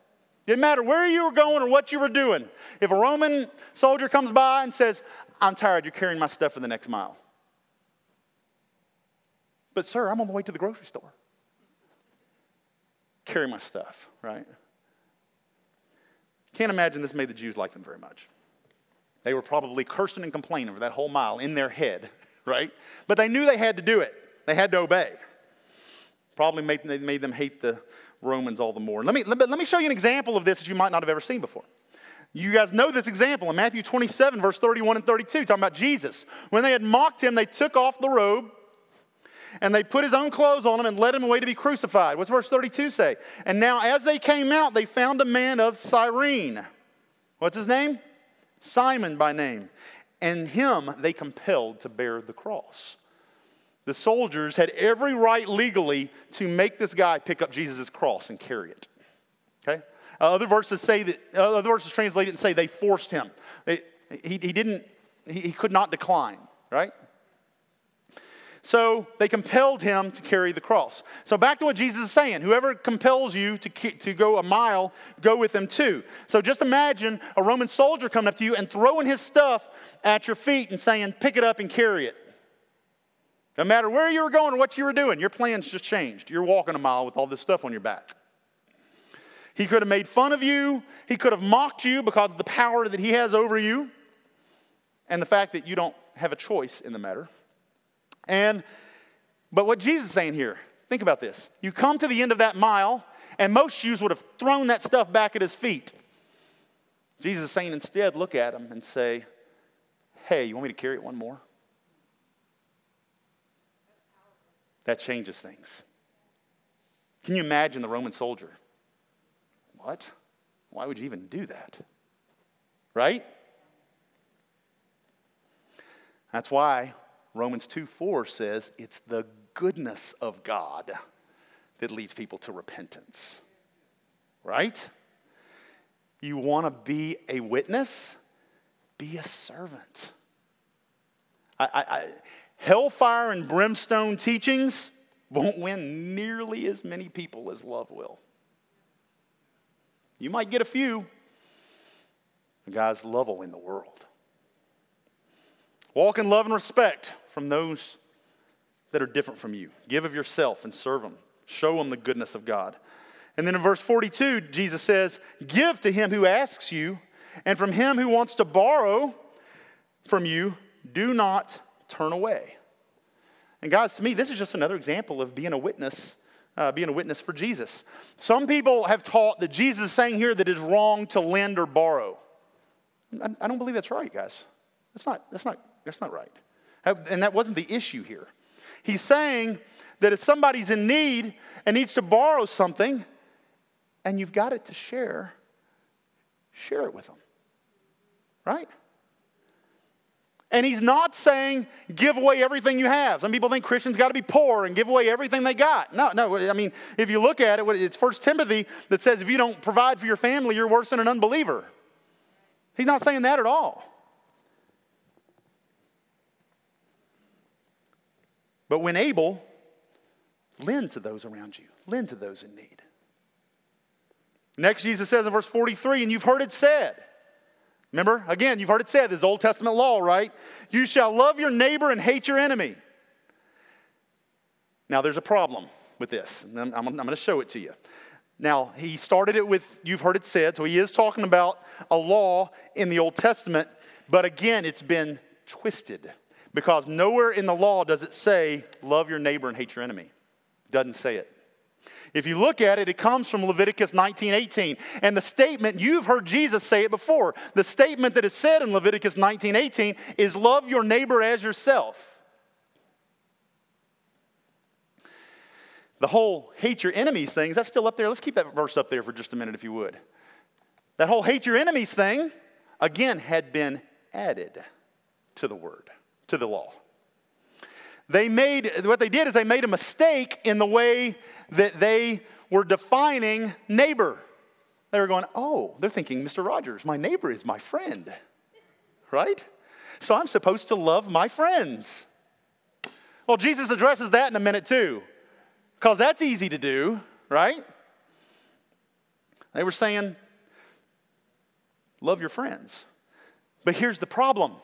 Didn't matter where you were going or what you were doing. If a Roman soldier comes by and says, I'm tired, you're carrying my stuff for the next mile. But, sir, I'm on the way to the grocery store. Carry my stuff, right? Can't imagine this made the Jews like them very much. They were probably cursing and complaining over that whole mile in their head, [laughs] right? But they knew they had to do it, they had to obey. Probably made, made them hate the Romans all the more. Let me, let, let me show you an example of this that you might not have ever seen before. You guys know this example in Matthew 27, verse 31 and 32, talking about Jesus. When they had mocked him, they took off the robe and they put his own clothes on him and led him away to be crucified. What's verse 32 say? And now, as they came out, they found a man of Cyrene. What's his name? Simon by name. And him they compelled to bear the cross. The soldiers had every right legally to make this guy pick up Jesus' cross and carry it. Okay? Uh, other verses say that, uh, other verses translate it and say they forced him. He, he didn't, he, he could not decline, right? So they compelled him to carry the cross. So back to what Jesus is saying whoever compels you to, to go a mile, go with them too. So just imagine a Roman soldier coming up to you and throwing his stuff at your feet and saying, pick it up and carry it. No matter where you were going or what you were doing, your plans just changed. You're walking a mile with all this stuff on your back. He could have made fun of you. He could have mocked you because of the power that he has over you and the fact that you don't have a choice in the matter. And but what Jesus is saying here, think about this. You come to the end of that mile, and most Jews would have thrown that stuff back at his feet. Jesus is saying instead, look at him and say, Hey, you want me to carry it one more? That changes things. Can you imagine the Roman soldier? What? Why would you even do that? Right? That's why Romans 2 4 says it's the goodness of God that leads people to repentance. Right? You want to be a witness? Be a servant. I, I, I, hellfire and brimstone teachings won't win nearly as many people as love will. You might get a few. Guys, love will win the world. Walk in love and respect from those that are different from you. Give of yourself and serve them. Show them the goodness of God. And then in verse 42, Jesus says, Give to him who asks you, and from him who wants to borrow from you, do not turn away. And guys, to me, this is just another example of being a witness, uh, being a witness for Jesus. Some people have taught that Jesus is saying here that it's wrong to lend or borrow. I, I don't believe that's right, guys. That's not, that's not, that's not right. And that wasn't the issue here. He's saying that if somebody's in need and needs to borrow something, and you've got it to share, share it with them. Right? And he's not saying give away everything you have. Some people think Christians got to be poor and give away everything they got. No, no. I mean, if you look at it, it's First Timothy that says if you don't provide for your family, you're worse than an unbeliever. He's not saying that at all. But when able, lend to those around you, lend to those in need. Next, Jesus says in verse 43, and you've heard it said. Remember, again, you've heard it said, this Old Testament law, right? You shall love your neighbor and hate your enemy. Now, there's a problem with this. I'm, I'm, I'm going to show it to you. Now, he started it with, you've heard it said, so he is talking about a law in the Old Testament, but again, it's been twisted because nowhere in the law does it say, love your neighbor and hate your enemy. It doesn't say it. If you look at it, it comes from Leviticus 19:18. And the statement, you've heard Jesus say it before. The statement that is said in Leviticus 19:18 is love your neighbor as yourself. The whole hate your enemies thing, is that still up there? Let's keep that verse up there for just a minute if you would. That whole hate your enemies thing, again, had been added to the word to the law. They made, what they did is they made a mistake in the way that they were defining neighbor. They were going, oh, they're thinking, Mr. Rogers, my neighbor is my friend, right? So I'm supposed to love my friends. Well, Jesus addresses that in a minute too, because that's easy to do, right? They were saying, love your friends. But here's the problem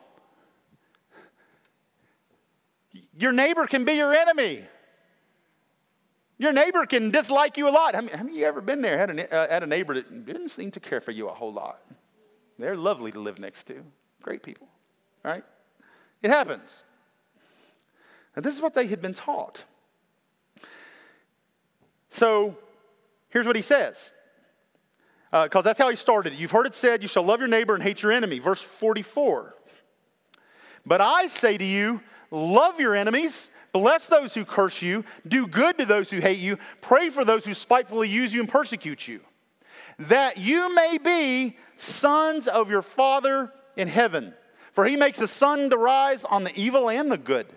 your neighbor can be your enemy. Your neighbor can dislike you a lot. Have you ever been there, had a, uh, had a neighbor that didn't seem to care for you a whole lot? They're lovely to live next to, great people, right? It happens. And this is what they had been taught. So here's what he says. Because uh, that's how he started it. You've heard it said, You shall love your neighbor and hate your enemy. Verse 44. But I say to you, love your enemies, bless those who curse you, do good to those who hate you, pray for those who spitefully use you and persecute you, that you may be sons of your Father in heaven. For he makes the sun to rise on the evil and the good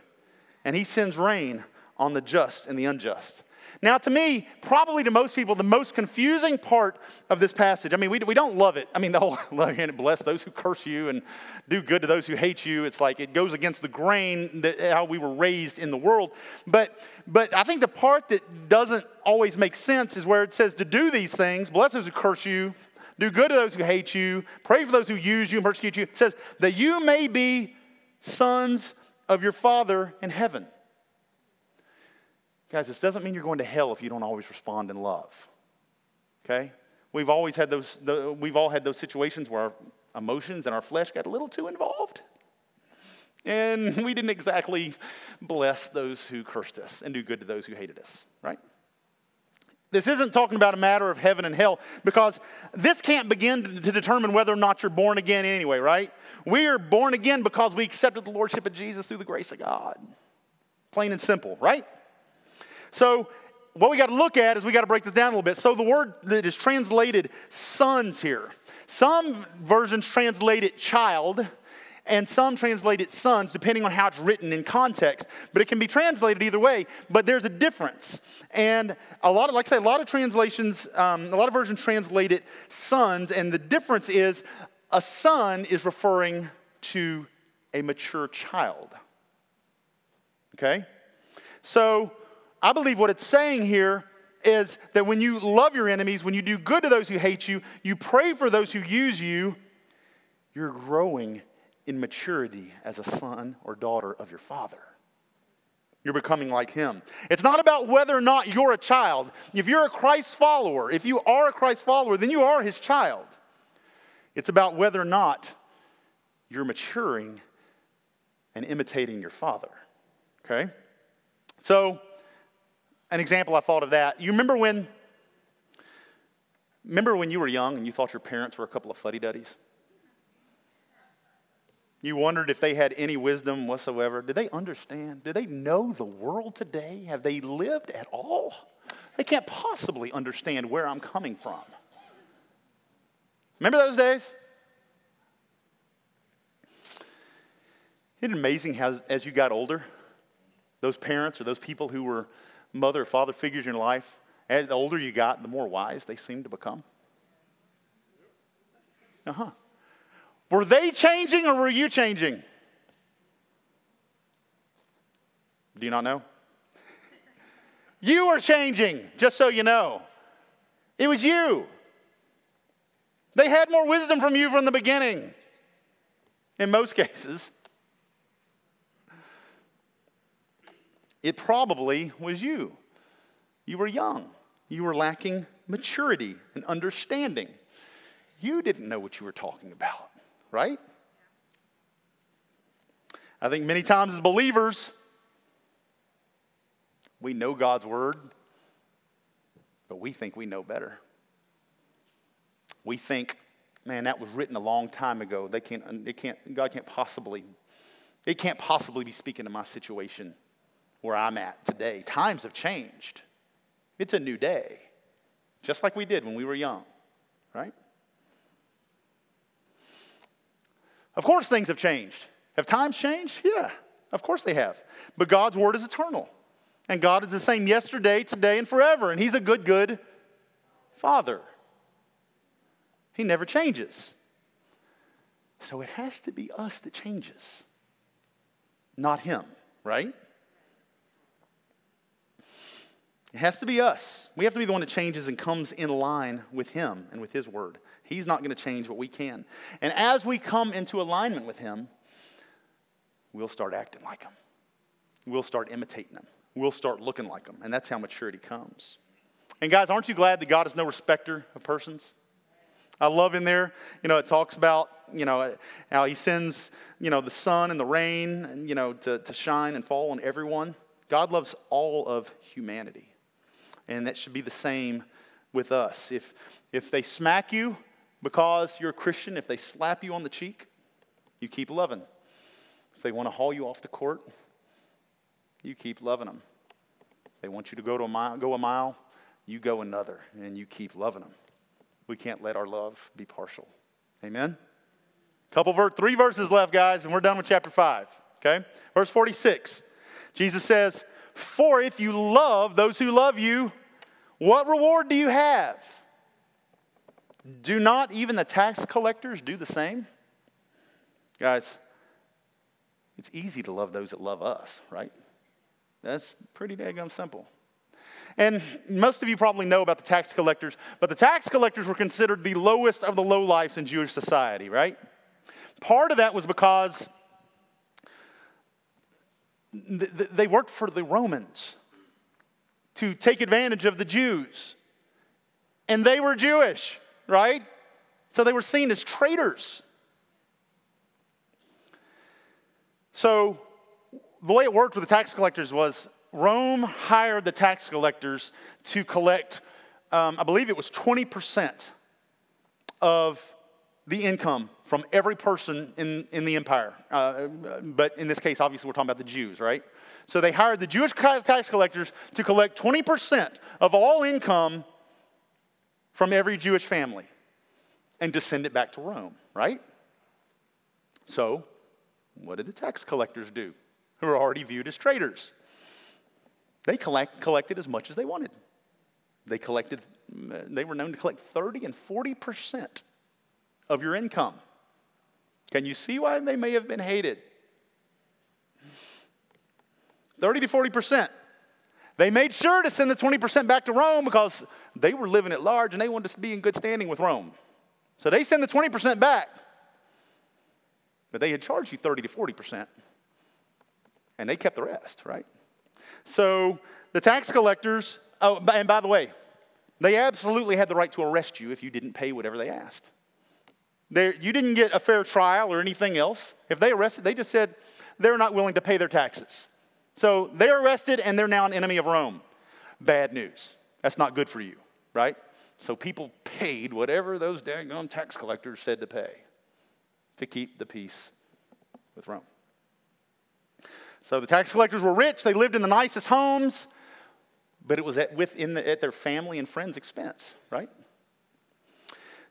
and he sends rain on the just and the unjust. Now, to me, probably to most people, the most confusing part of this passage, I mean, we, we don't love it. I mean, the whole [laughs] love and bless those who curse you and do good to those who hate you. It's like it goes against the grain that how we were raised in the world. But, but I think the part that doesn't always make sense is where it says to do these things, bless those who curse you, do good to those who hate you, pray for those who use you and persecute you. It says that you may be sons of your Father in heaven. Guys, this doesn't mean you're going to hell if you don't always respond in love. Okay? We've always had those, the, we've all had those situations where our emotions and our flesh got a little too involved. And [laughs] we didn't exactly bless those who cursed us and do good to those who hated us, right? This isn't talking about a matter of heaven and hell because this can't begin to determine whether or not you're born again anyway, right? We are born again because we accepted the Lordship of Jesus through the grace of God. Plain and simple, right? So, what we got to look at is we got to break this down a little bit. So, the word that is translated sons here, some versions translate it child, and some translate it sons, depending on how it's written in context. But it can be translated either way, but there's a difference. And a lot of, like I say, a lot of translations, um, a lot of versions translate it sons, and the difference is a son is referring to a mature child. Okay? So I believe what it's saying here is that when you love your enemies, when you do good to those who hate you, you pray for those who use you, you're growing in maturity as a son or daughter of your father. You're becoming like him. It's not about whether or not you're a child. If you're a Christ follower, if you are a Christ follower, then you are his child. It's about whether or not you're maturing and imitating your father. Okay? So, an example I thought of that. You remember when remember when you were young and you thought your parents were a couple of fuddy-duddies? You wondered if they had any wisdom whatsoever. Did they understand? Do they know the world today? Have they lived at all? They can't possibly understand where I'm coming from. Remember those days? Isn't it amazing how, as you got older, those parents or those people who were mother father figures in life, as the older you got, the more wise they seem to become? Uh huh. Were they changing or were you changing? Do you not know? [laughs] You are changing, just so you know. It was you. They had more wisdom from you from the beginning, in most [laughs] cases. It probably was you. You were young, you were lacking maturity and understanding. You didn't know what you were talking about right? I think many times as believers, we know God's word, but we think we know better. We think, man, that was written a long time ago. They can't, it can't, God can't possibly, it can't possibly be speaking to my situation where I'm at today. Times have changed. It's a new day, just like we did when we were young, right? Of course, things have changed. Have times changed? Yeah, of course they have. But God's word is eternal. And God is the same yesterday, today, and forever. And He's a good, good Father. He never changes. So it has to be us that changes, not Him, right? It has to be us. We have to be the one that changes and comes in line with Him and with His Word. He's not going to change what we can. And as we come into alignment with Him, we'll start acting like Him. We'll start imitating Him. We'll start looking like Him. And that's how maturity comes. And guys, aren't you glad that God is no respecter of persons? I love in there, you know, it talks about, you know, how He sends, you know, the sun and the rain, you know, to, to shine and fall on everyone. God loves all of humanity. And that should be the same with us. If, if they smack you because you're a Christian, if they slap you on the cheek, you keep loving. If they want to haul you off to court, you keep loving them. They want you to go, to a mile, go a mile, you go another, and you keep loving them. We can't let our love be partial. Amen? Couple ver- three verses left, guys, and we're done with chapter 5. Okay? Verse 46. Jesus says, For if you love those who love you, what reward do you have? Do not even the tax collectors do the same? Guys, it's easy to love those that love us, right? That's pretty daggum simple. And most of you probably know about the tax collectors, but the tax collectors were considered the lowest of the low lives in Jewish society, right? Part of that was because they worked for the Romans to take advantage of the Jews. And they were Jewish, right? So they were seen as traitors. So the way it worked with the tax collectors was Rome hired the tax collectors to collect, um, I believe it was 20% of the income from every person in, in the empire. Uh, but in this case, obviously, we're talking about the Jews, right? So they hired the Jewish tax collectors to collect 20% of all income from every Jewish family and to send it back to Rome, right? So, what did the tax collectors do, who are already viewed as traitors? They collect, collected as much as they wanted. They collected, mm, they were known to collect 30 and 40% of your income. Can you see why they may have been hated? 30 to 40%. They made sure to send the 20% back to Rome because they were living at large and they wanted to be in good standing with Rome. So they send the 20% back. But they had charged you 30 to 40%. And they kept the rest, right? So the tax collectors, oh, and by the way, they absolutely had the right to arrest you if you didn't pay whatever they asked. They, you didn't get a fair trial or anything else. If they arrested, they just said they're not willing to pay their taxes. So they're arrested and they're now an enemy of Rome. Bad news. That's not good for you, right? So people paid whatever those daggone tax collectors said to pay to keep the peace with Rome. So the tax collectors were rich, they lived in the nicest homes, but it was at, within the, at their family and friends' expense, right?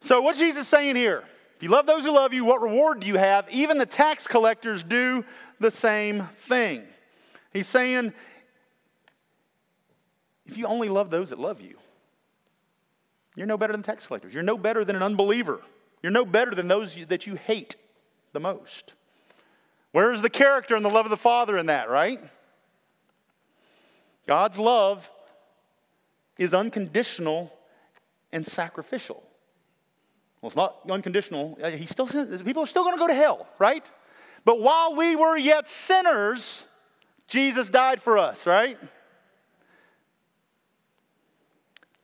So what's Jesus saying here? If you love those who love you, what reward do you have? Even the tax collectors do the same thing. He's saying, if you only love those that love you, you're no better than tax collectors. You're no better than an unbeliever. You're no better than those that you hate the most. Where's the character and the love of the Father in that, right? God's love is unconditional and sacrificial. Well, it's not unconditional. Uh, he still, people are still going to go to hell, right? But while we were yet sinners, Jesus died for us, right?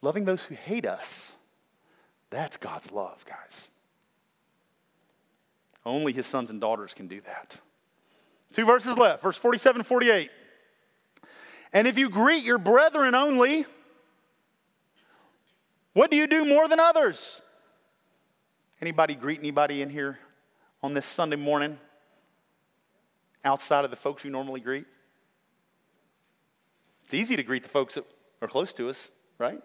Loving those who hate us, that's God's love, guys. Only his sons and daughters can do that. Two verses left, verse 47 and 48. And if you greet your brethren only, what do you do more than others? Anybody greet anybody in here on this Sunday morning outside of the folks you normally greet? It's easy to greet the folks that are close to us, right?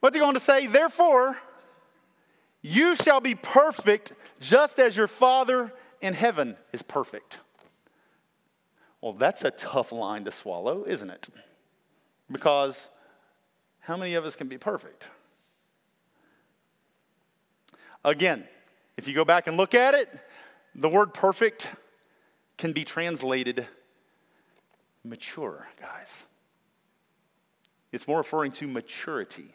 What's he going to say? Therefore, you shall be perfect just as your Father in heaven is perfect. Well, that's a tough line to swallow, isn't it? Because How many of us can be perfect? Again, if you go back and look at it, the word perfect can be translated mature, guys. It's more referring to maturity.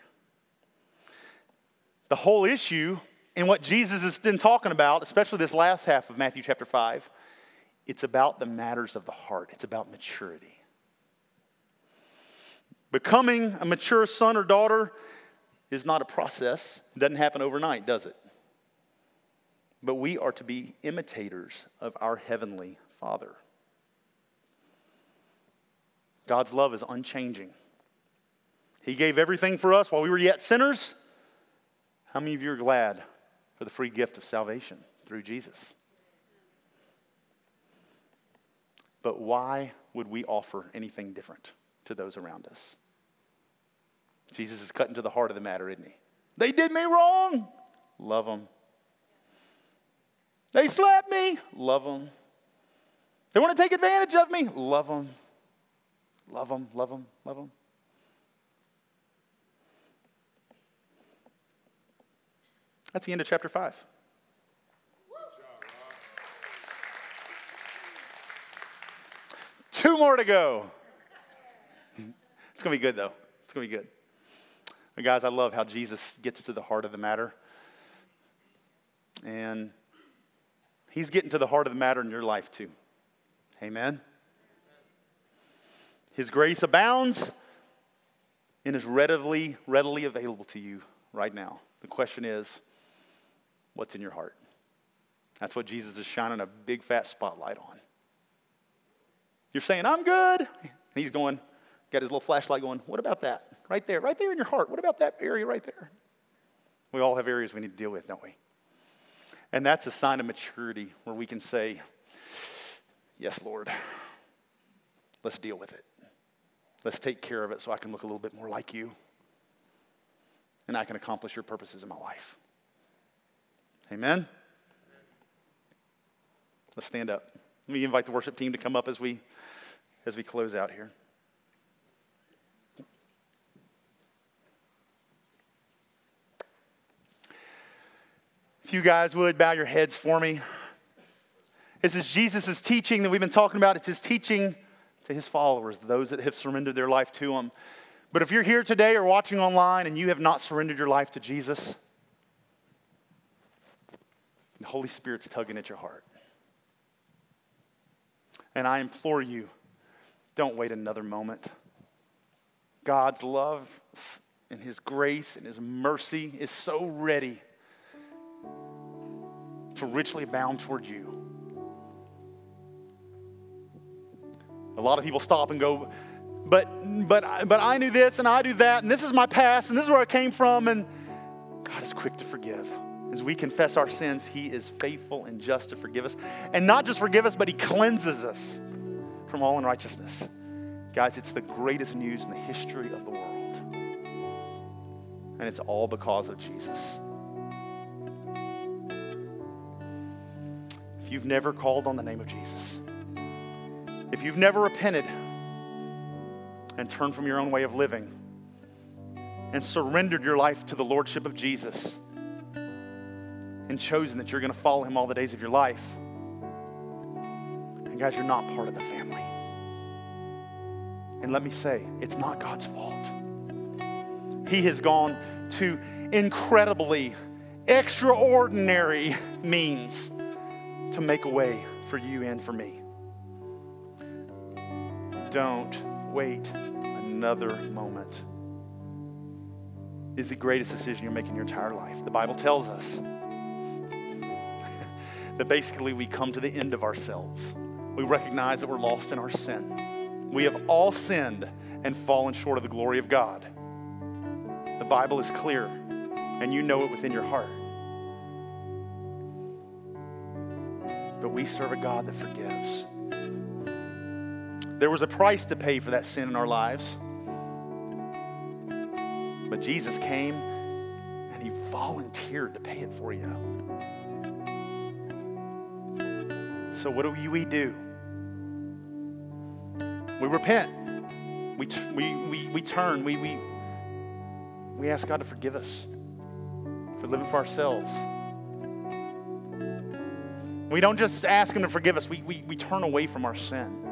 The whole issue in what Jesus has been talking about, especially this last half of Matthew chapter 5, it's about the matters of the heart, it's about maturity. Becoming a mature son or daughter is not a process, it doesn't happen overnight, does it? But we are to be imitators of our heavenly Father. God's love is unchanging. He gave everything for us while we were yet sinners. How many of you are glad for the free gift of salvation through Jesus? But why would we offer anything different to those around us? Jesus is cutting to the heart of the matter, isn't he? They did me wrong. Love them. They slapped me. Love them. They want to take advantage of me. Love them. Love them, love them, love them. That's the end of chapter 5. Two more to go. It's going to be good, though. It's going to be good. But guys, I love how Jesus gets to the heart of the matter. And he's getting to the heart of the matter in your life, too. Amen. His grace abounds and is readily, readily available to you right now. The question is, what's in your heart? That's what Jesus is shining a big fat spotlight on. You're saying, I'm good. And he's going, got his little flashlight going, what about that? Right there, right there in your heart. What about that area right there? We all have areas we need to deal with, don't we? And that's a sign of maturity where we can say, Yes, Lord, let's deal with it. Let's take care of it so I can look a little bit more like you and I can accomplish your purposes in my life. Amen? Let's stand up. Let me invite the worship team to come up as we as we close out here. If you guys would bow your heads for me. This is Jesus' teaching that we've been talking about. It's his teaching to his followers, those that have surrendered their life to him. But if you're here today or watching online and you have not surrendered your life to Jesus, the Holy Spirit's tugging at your heart. And I implore you, don't wait another moment. God's love and His grace and His mercy is so ready to richly abound toward you. A lot of people stop and go, but, but, but I knew this and I do that, and this is my past, and this is where I came from, and God is quick to forgive. As we confess our sins, He is faithful and just to forgive us. And not just forgive us, but He cleanses us from all unrighteousness. Guys, it's the greatest news in the history of the world. And it's all because of Jesus. If you've never called on the name of Jesus, if you've never repented and turned from your own way of living and surrendered your life to the Lordship of Jesus and chosen that you're going to follow Him all the days of your life, and guys, you're not part of the family. And let me say, it's not God's fault. He has gone to incredibly extraordinary means to make a way for you and for me. Don't wait another moment. Is the greatest decision you're making your entire life. The Bible tells us [laughs] that basically we come to the end of ourselves. We recognize that we're lost in our sin. We have all sinned and fallen short of the glory of God. The Bible is clear, and you know it within your heart. But we serve a God that forgives. There was a price to pay for that sin in our lives. But Jesus came and he volunteered to pay it for you. So, what do we do? We repent. We, we, we, we turn. We, we, we ask God to forgive us for living for ourselves. We don't just ask Him to forgive us, we, we, we turn away from our sin.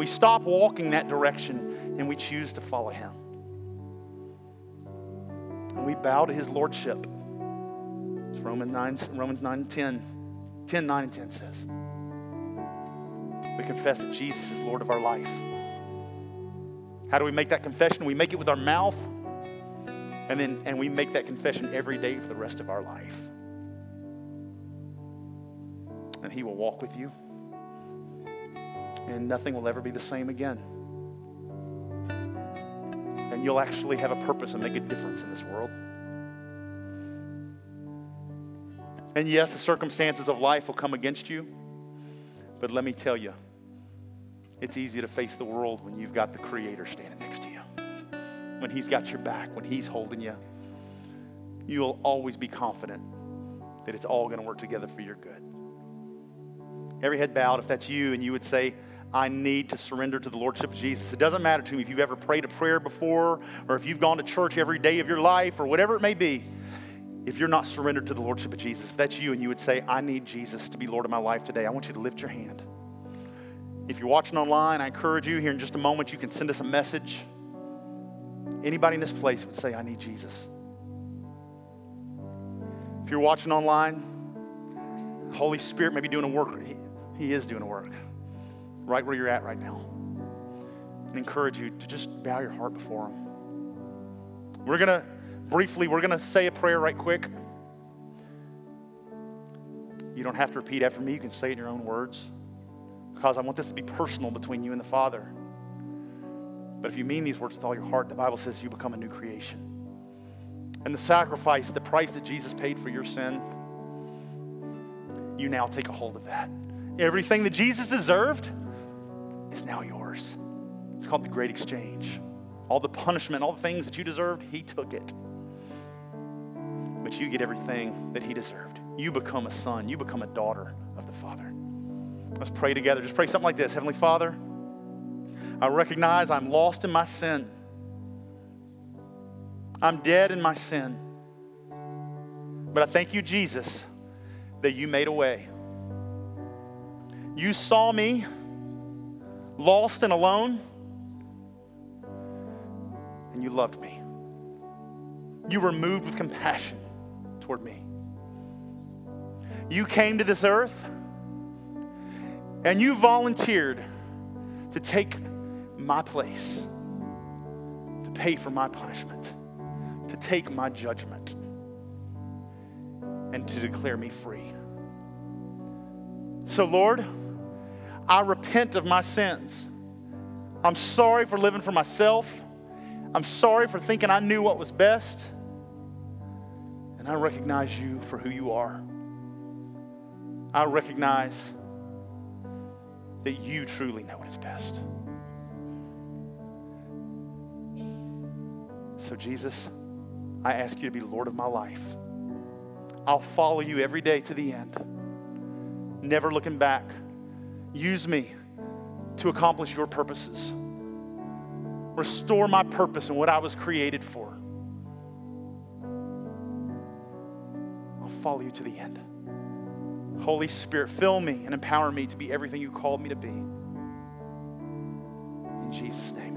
We stop walking that direction and we choose to follow Him. And we bow to His Lordship. It's Romans 9, Romans 9 10. 10, 9, and 10 says. We confess that Jesus is Lord of our life. How do we make that confession? We make it with our mouth, and then and we make that confession every day for the rest of our life. And He will walk with you, and nothing will ever be the same again. And you'll actually have a purpose and make a difference in this world. And yes, the circumstances of life will come against you, but let me tell you, it's easy to face the world when you've got the Creator standing next to you. When He's got your back, when He's holding you, you'll always be confident that it's all going to work together for your good. Every head bowed, if that's you, and you would say, I need to surrender to the Lordship of Jesus. It doesn't matter to me if you've ever prayed a prayer before, or if you've gone to church every day of your life, or whatever it may be. If you're not surrendered to the Lordship of Jesus, if that's you and you would say, I need Jesus to be Lord of my life today, I want you to lift your hand. If you're watching online, I encourage you here in just a moment, you can send us a message. Anybody in this place would say, I need Jesus. If you're watching online, Holy Spirit may be doing a work. He, he is doing a work right where you're at right now. And encourage you to just bow your heart before Him. We're going to briefly, we're going to say a prayer right quick. You don't have to repeat after me, you can say it in your own words because I want this to be personal between you and the Father. But if you mean these words with all your heart, the Bible says you become a new creation. And the sacrifice, the price that Jesus paid for your sin, you now take a hold of that. Everything that Jesus deserved is now yours. It's called the great exchange. All the punishment, all the things that you deserved, He took it but you get everything that he deserved. You become a son, you become a daughter of the Father. Let's pray together. Just pray something like this Heavenly Father, I recognize I'm lost in my sin. I'm dead in my sin. But I thank you, Jesus, that you made a way. You saw me lost and alone, and you loved me. You were moved with compassion toward me. You came to this earth and you volunteered to take my place, to pay for my punishment, to take my judgment, and to declare me free. So, Lord, I repent of my sins. I'm sorry for living for myself. I'm sorry for thinking I knew what was best. And I recognize you for who you are. I recognize that you truly know what is best. So, Jesus, I ask you to be Lord of my life. I'll follow you every day to the end, never looking back. Use me to accomplish your purposes. Restore my purpose and what I was created for. I'll follow you to the end. Holy Spirit, fill me and empower me to be everything you called me to be. In Jesus' name,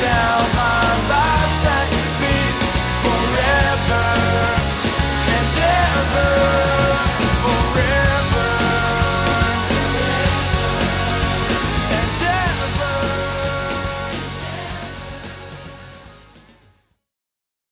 down.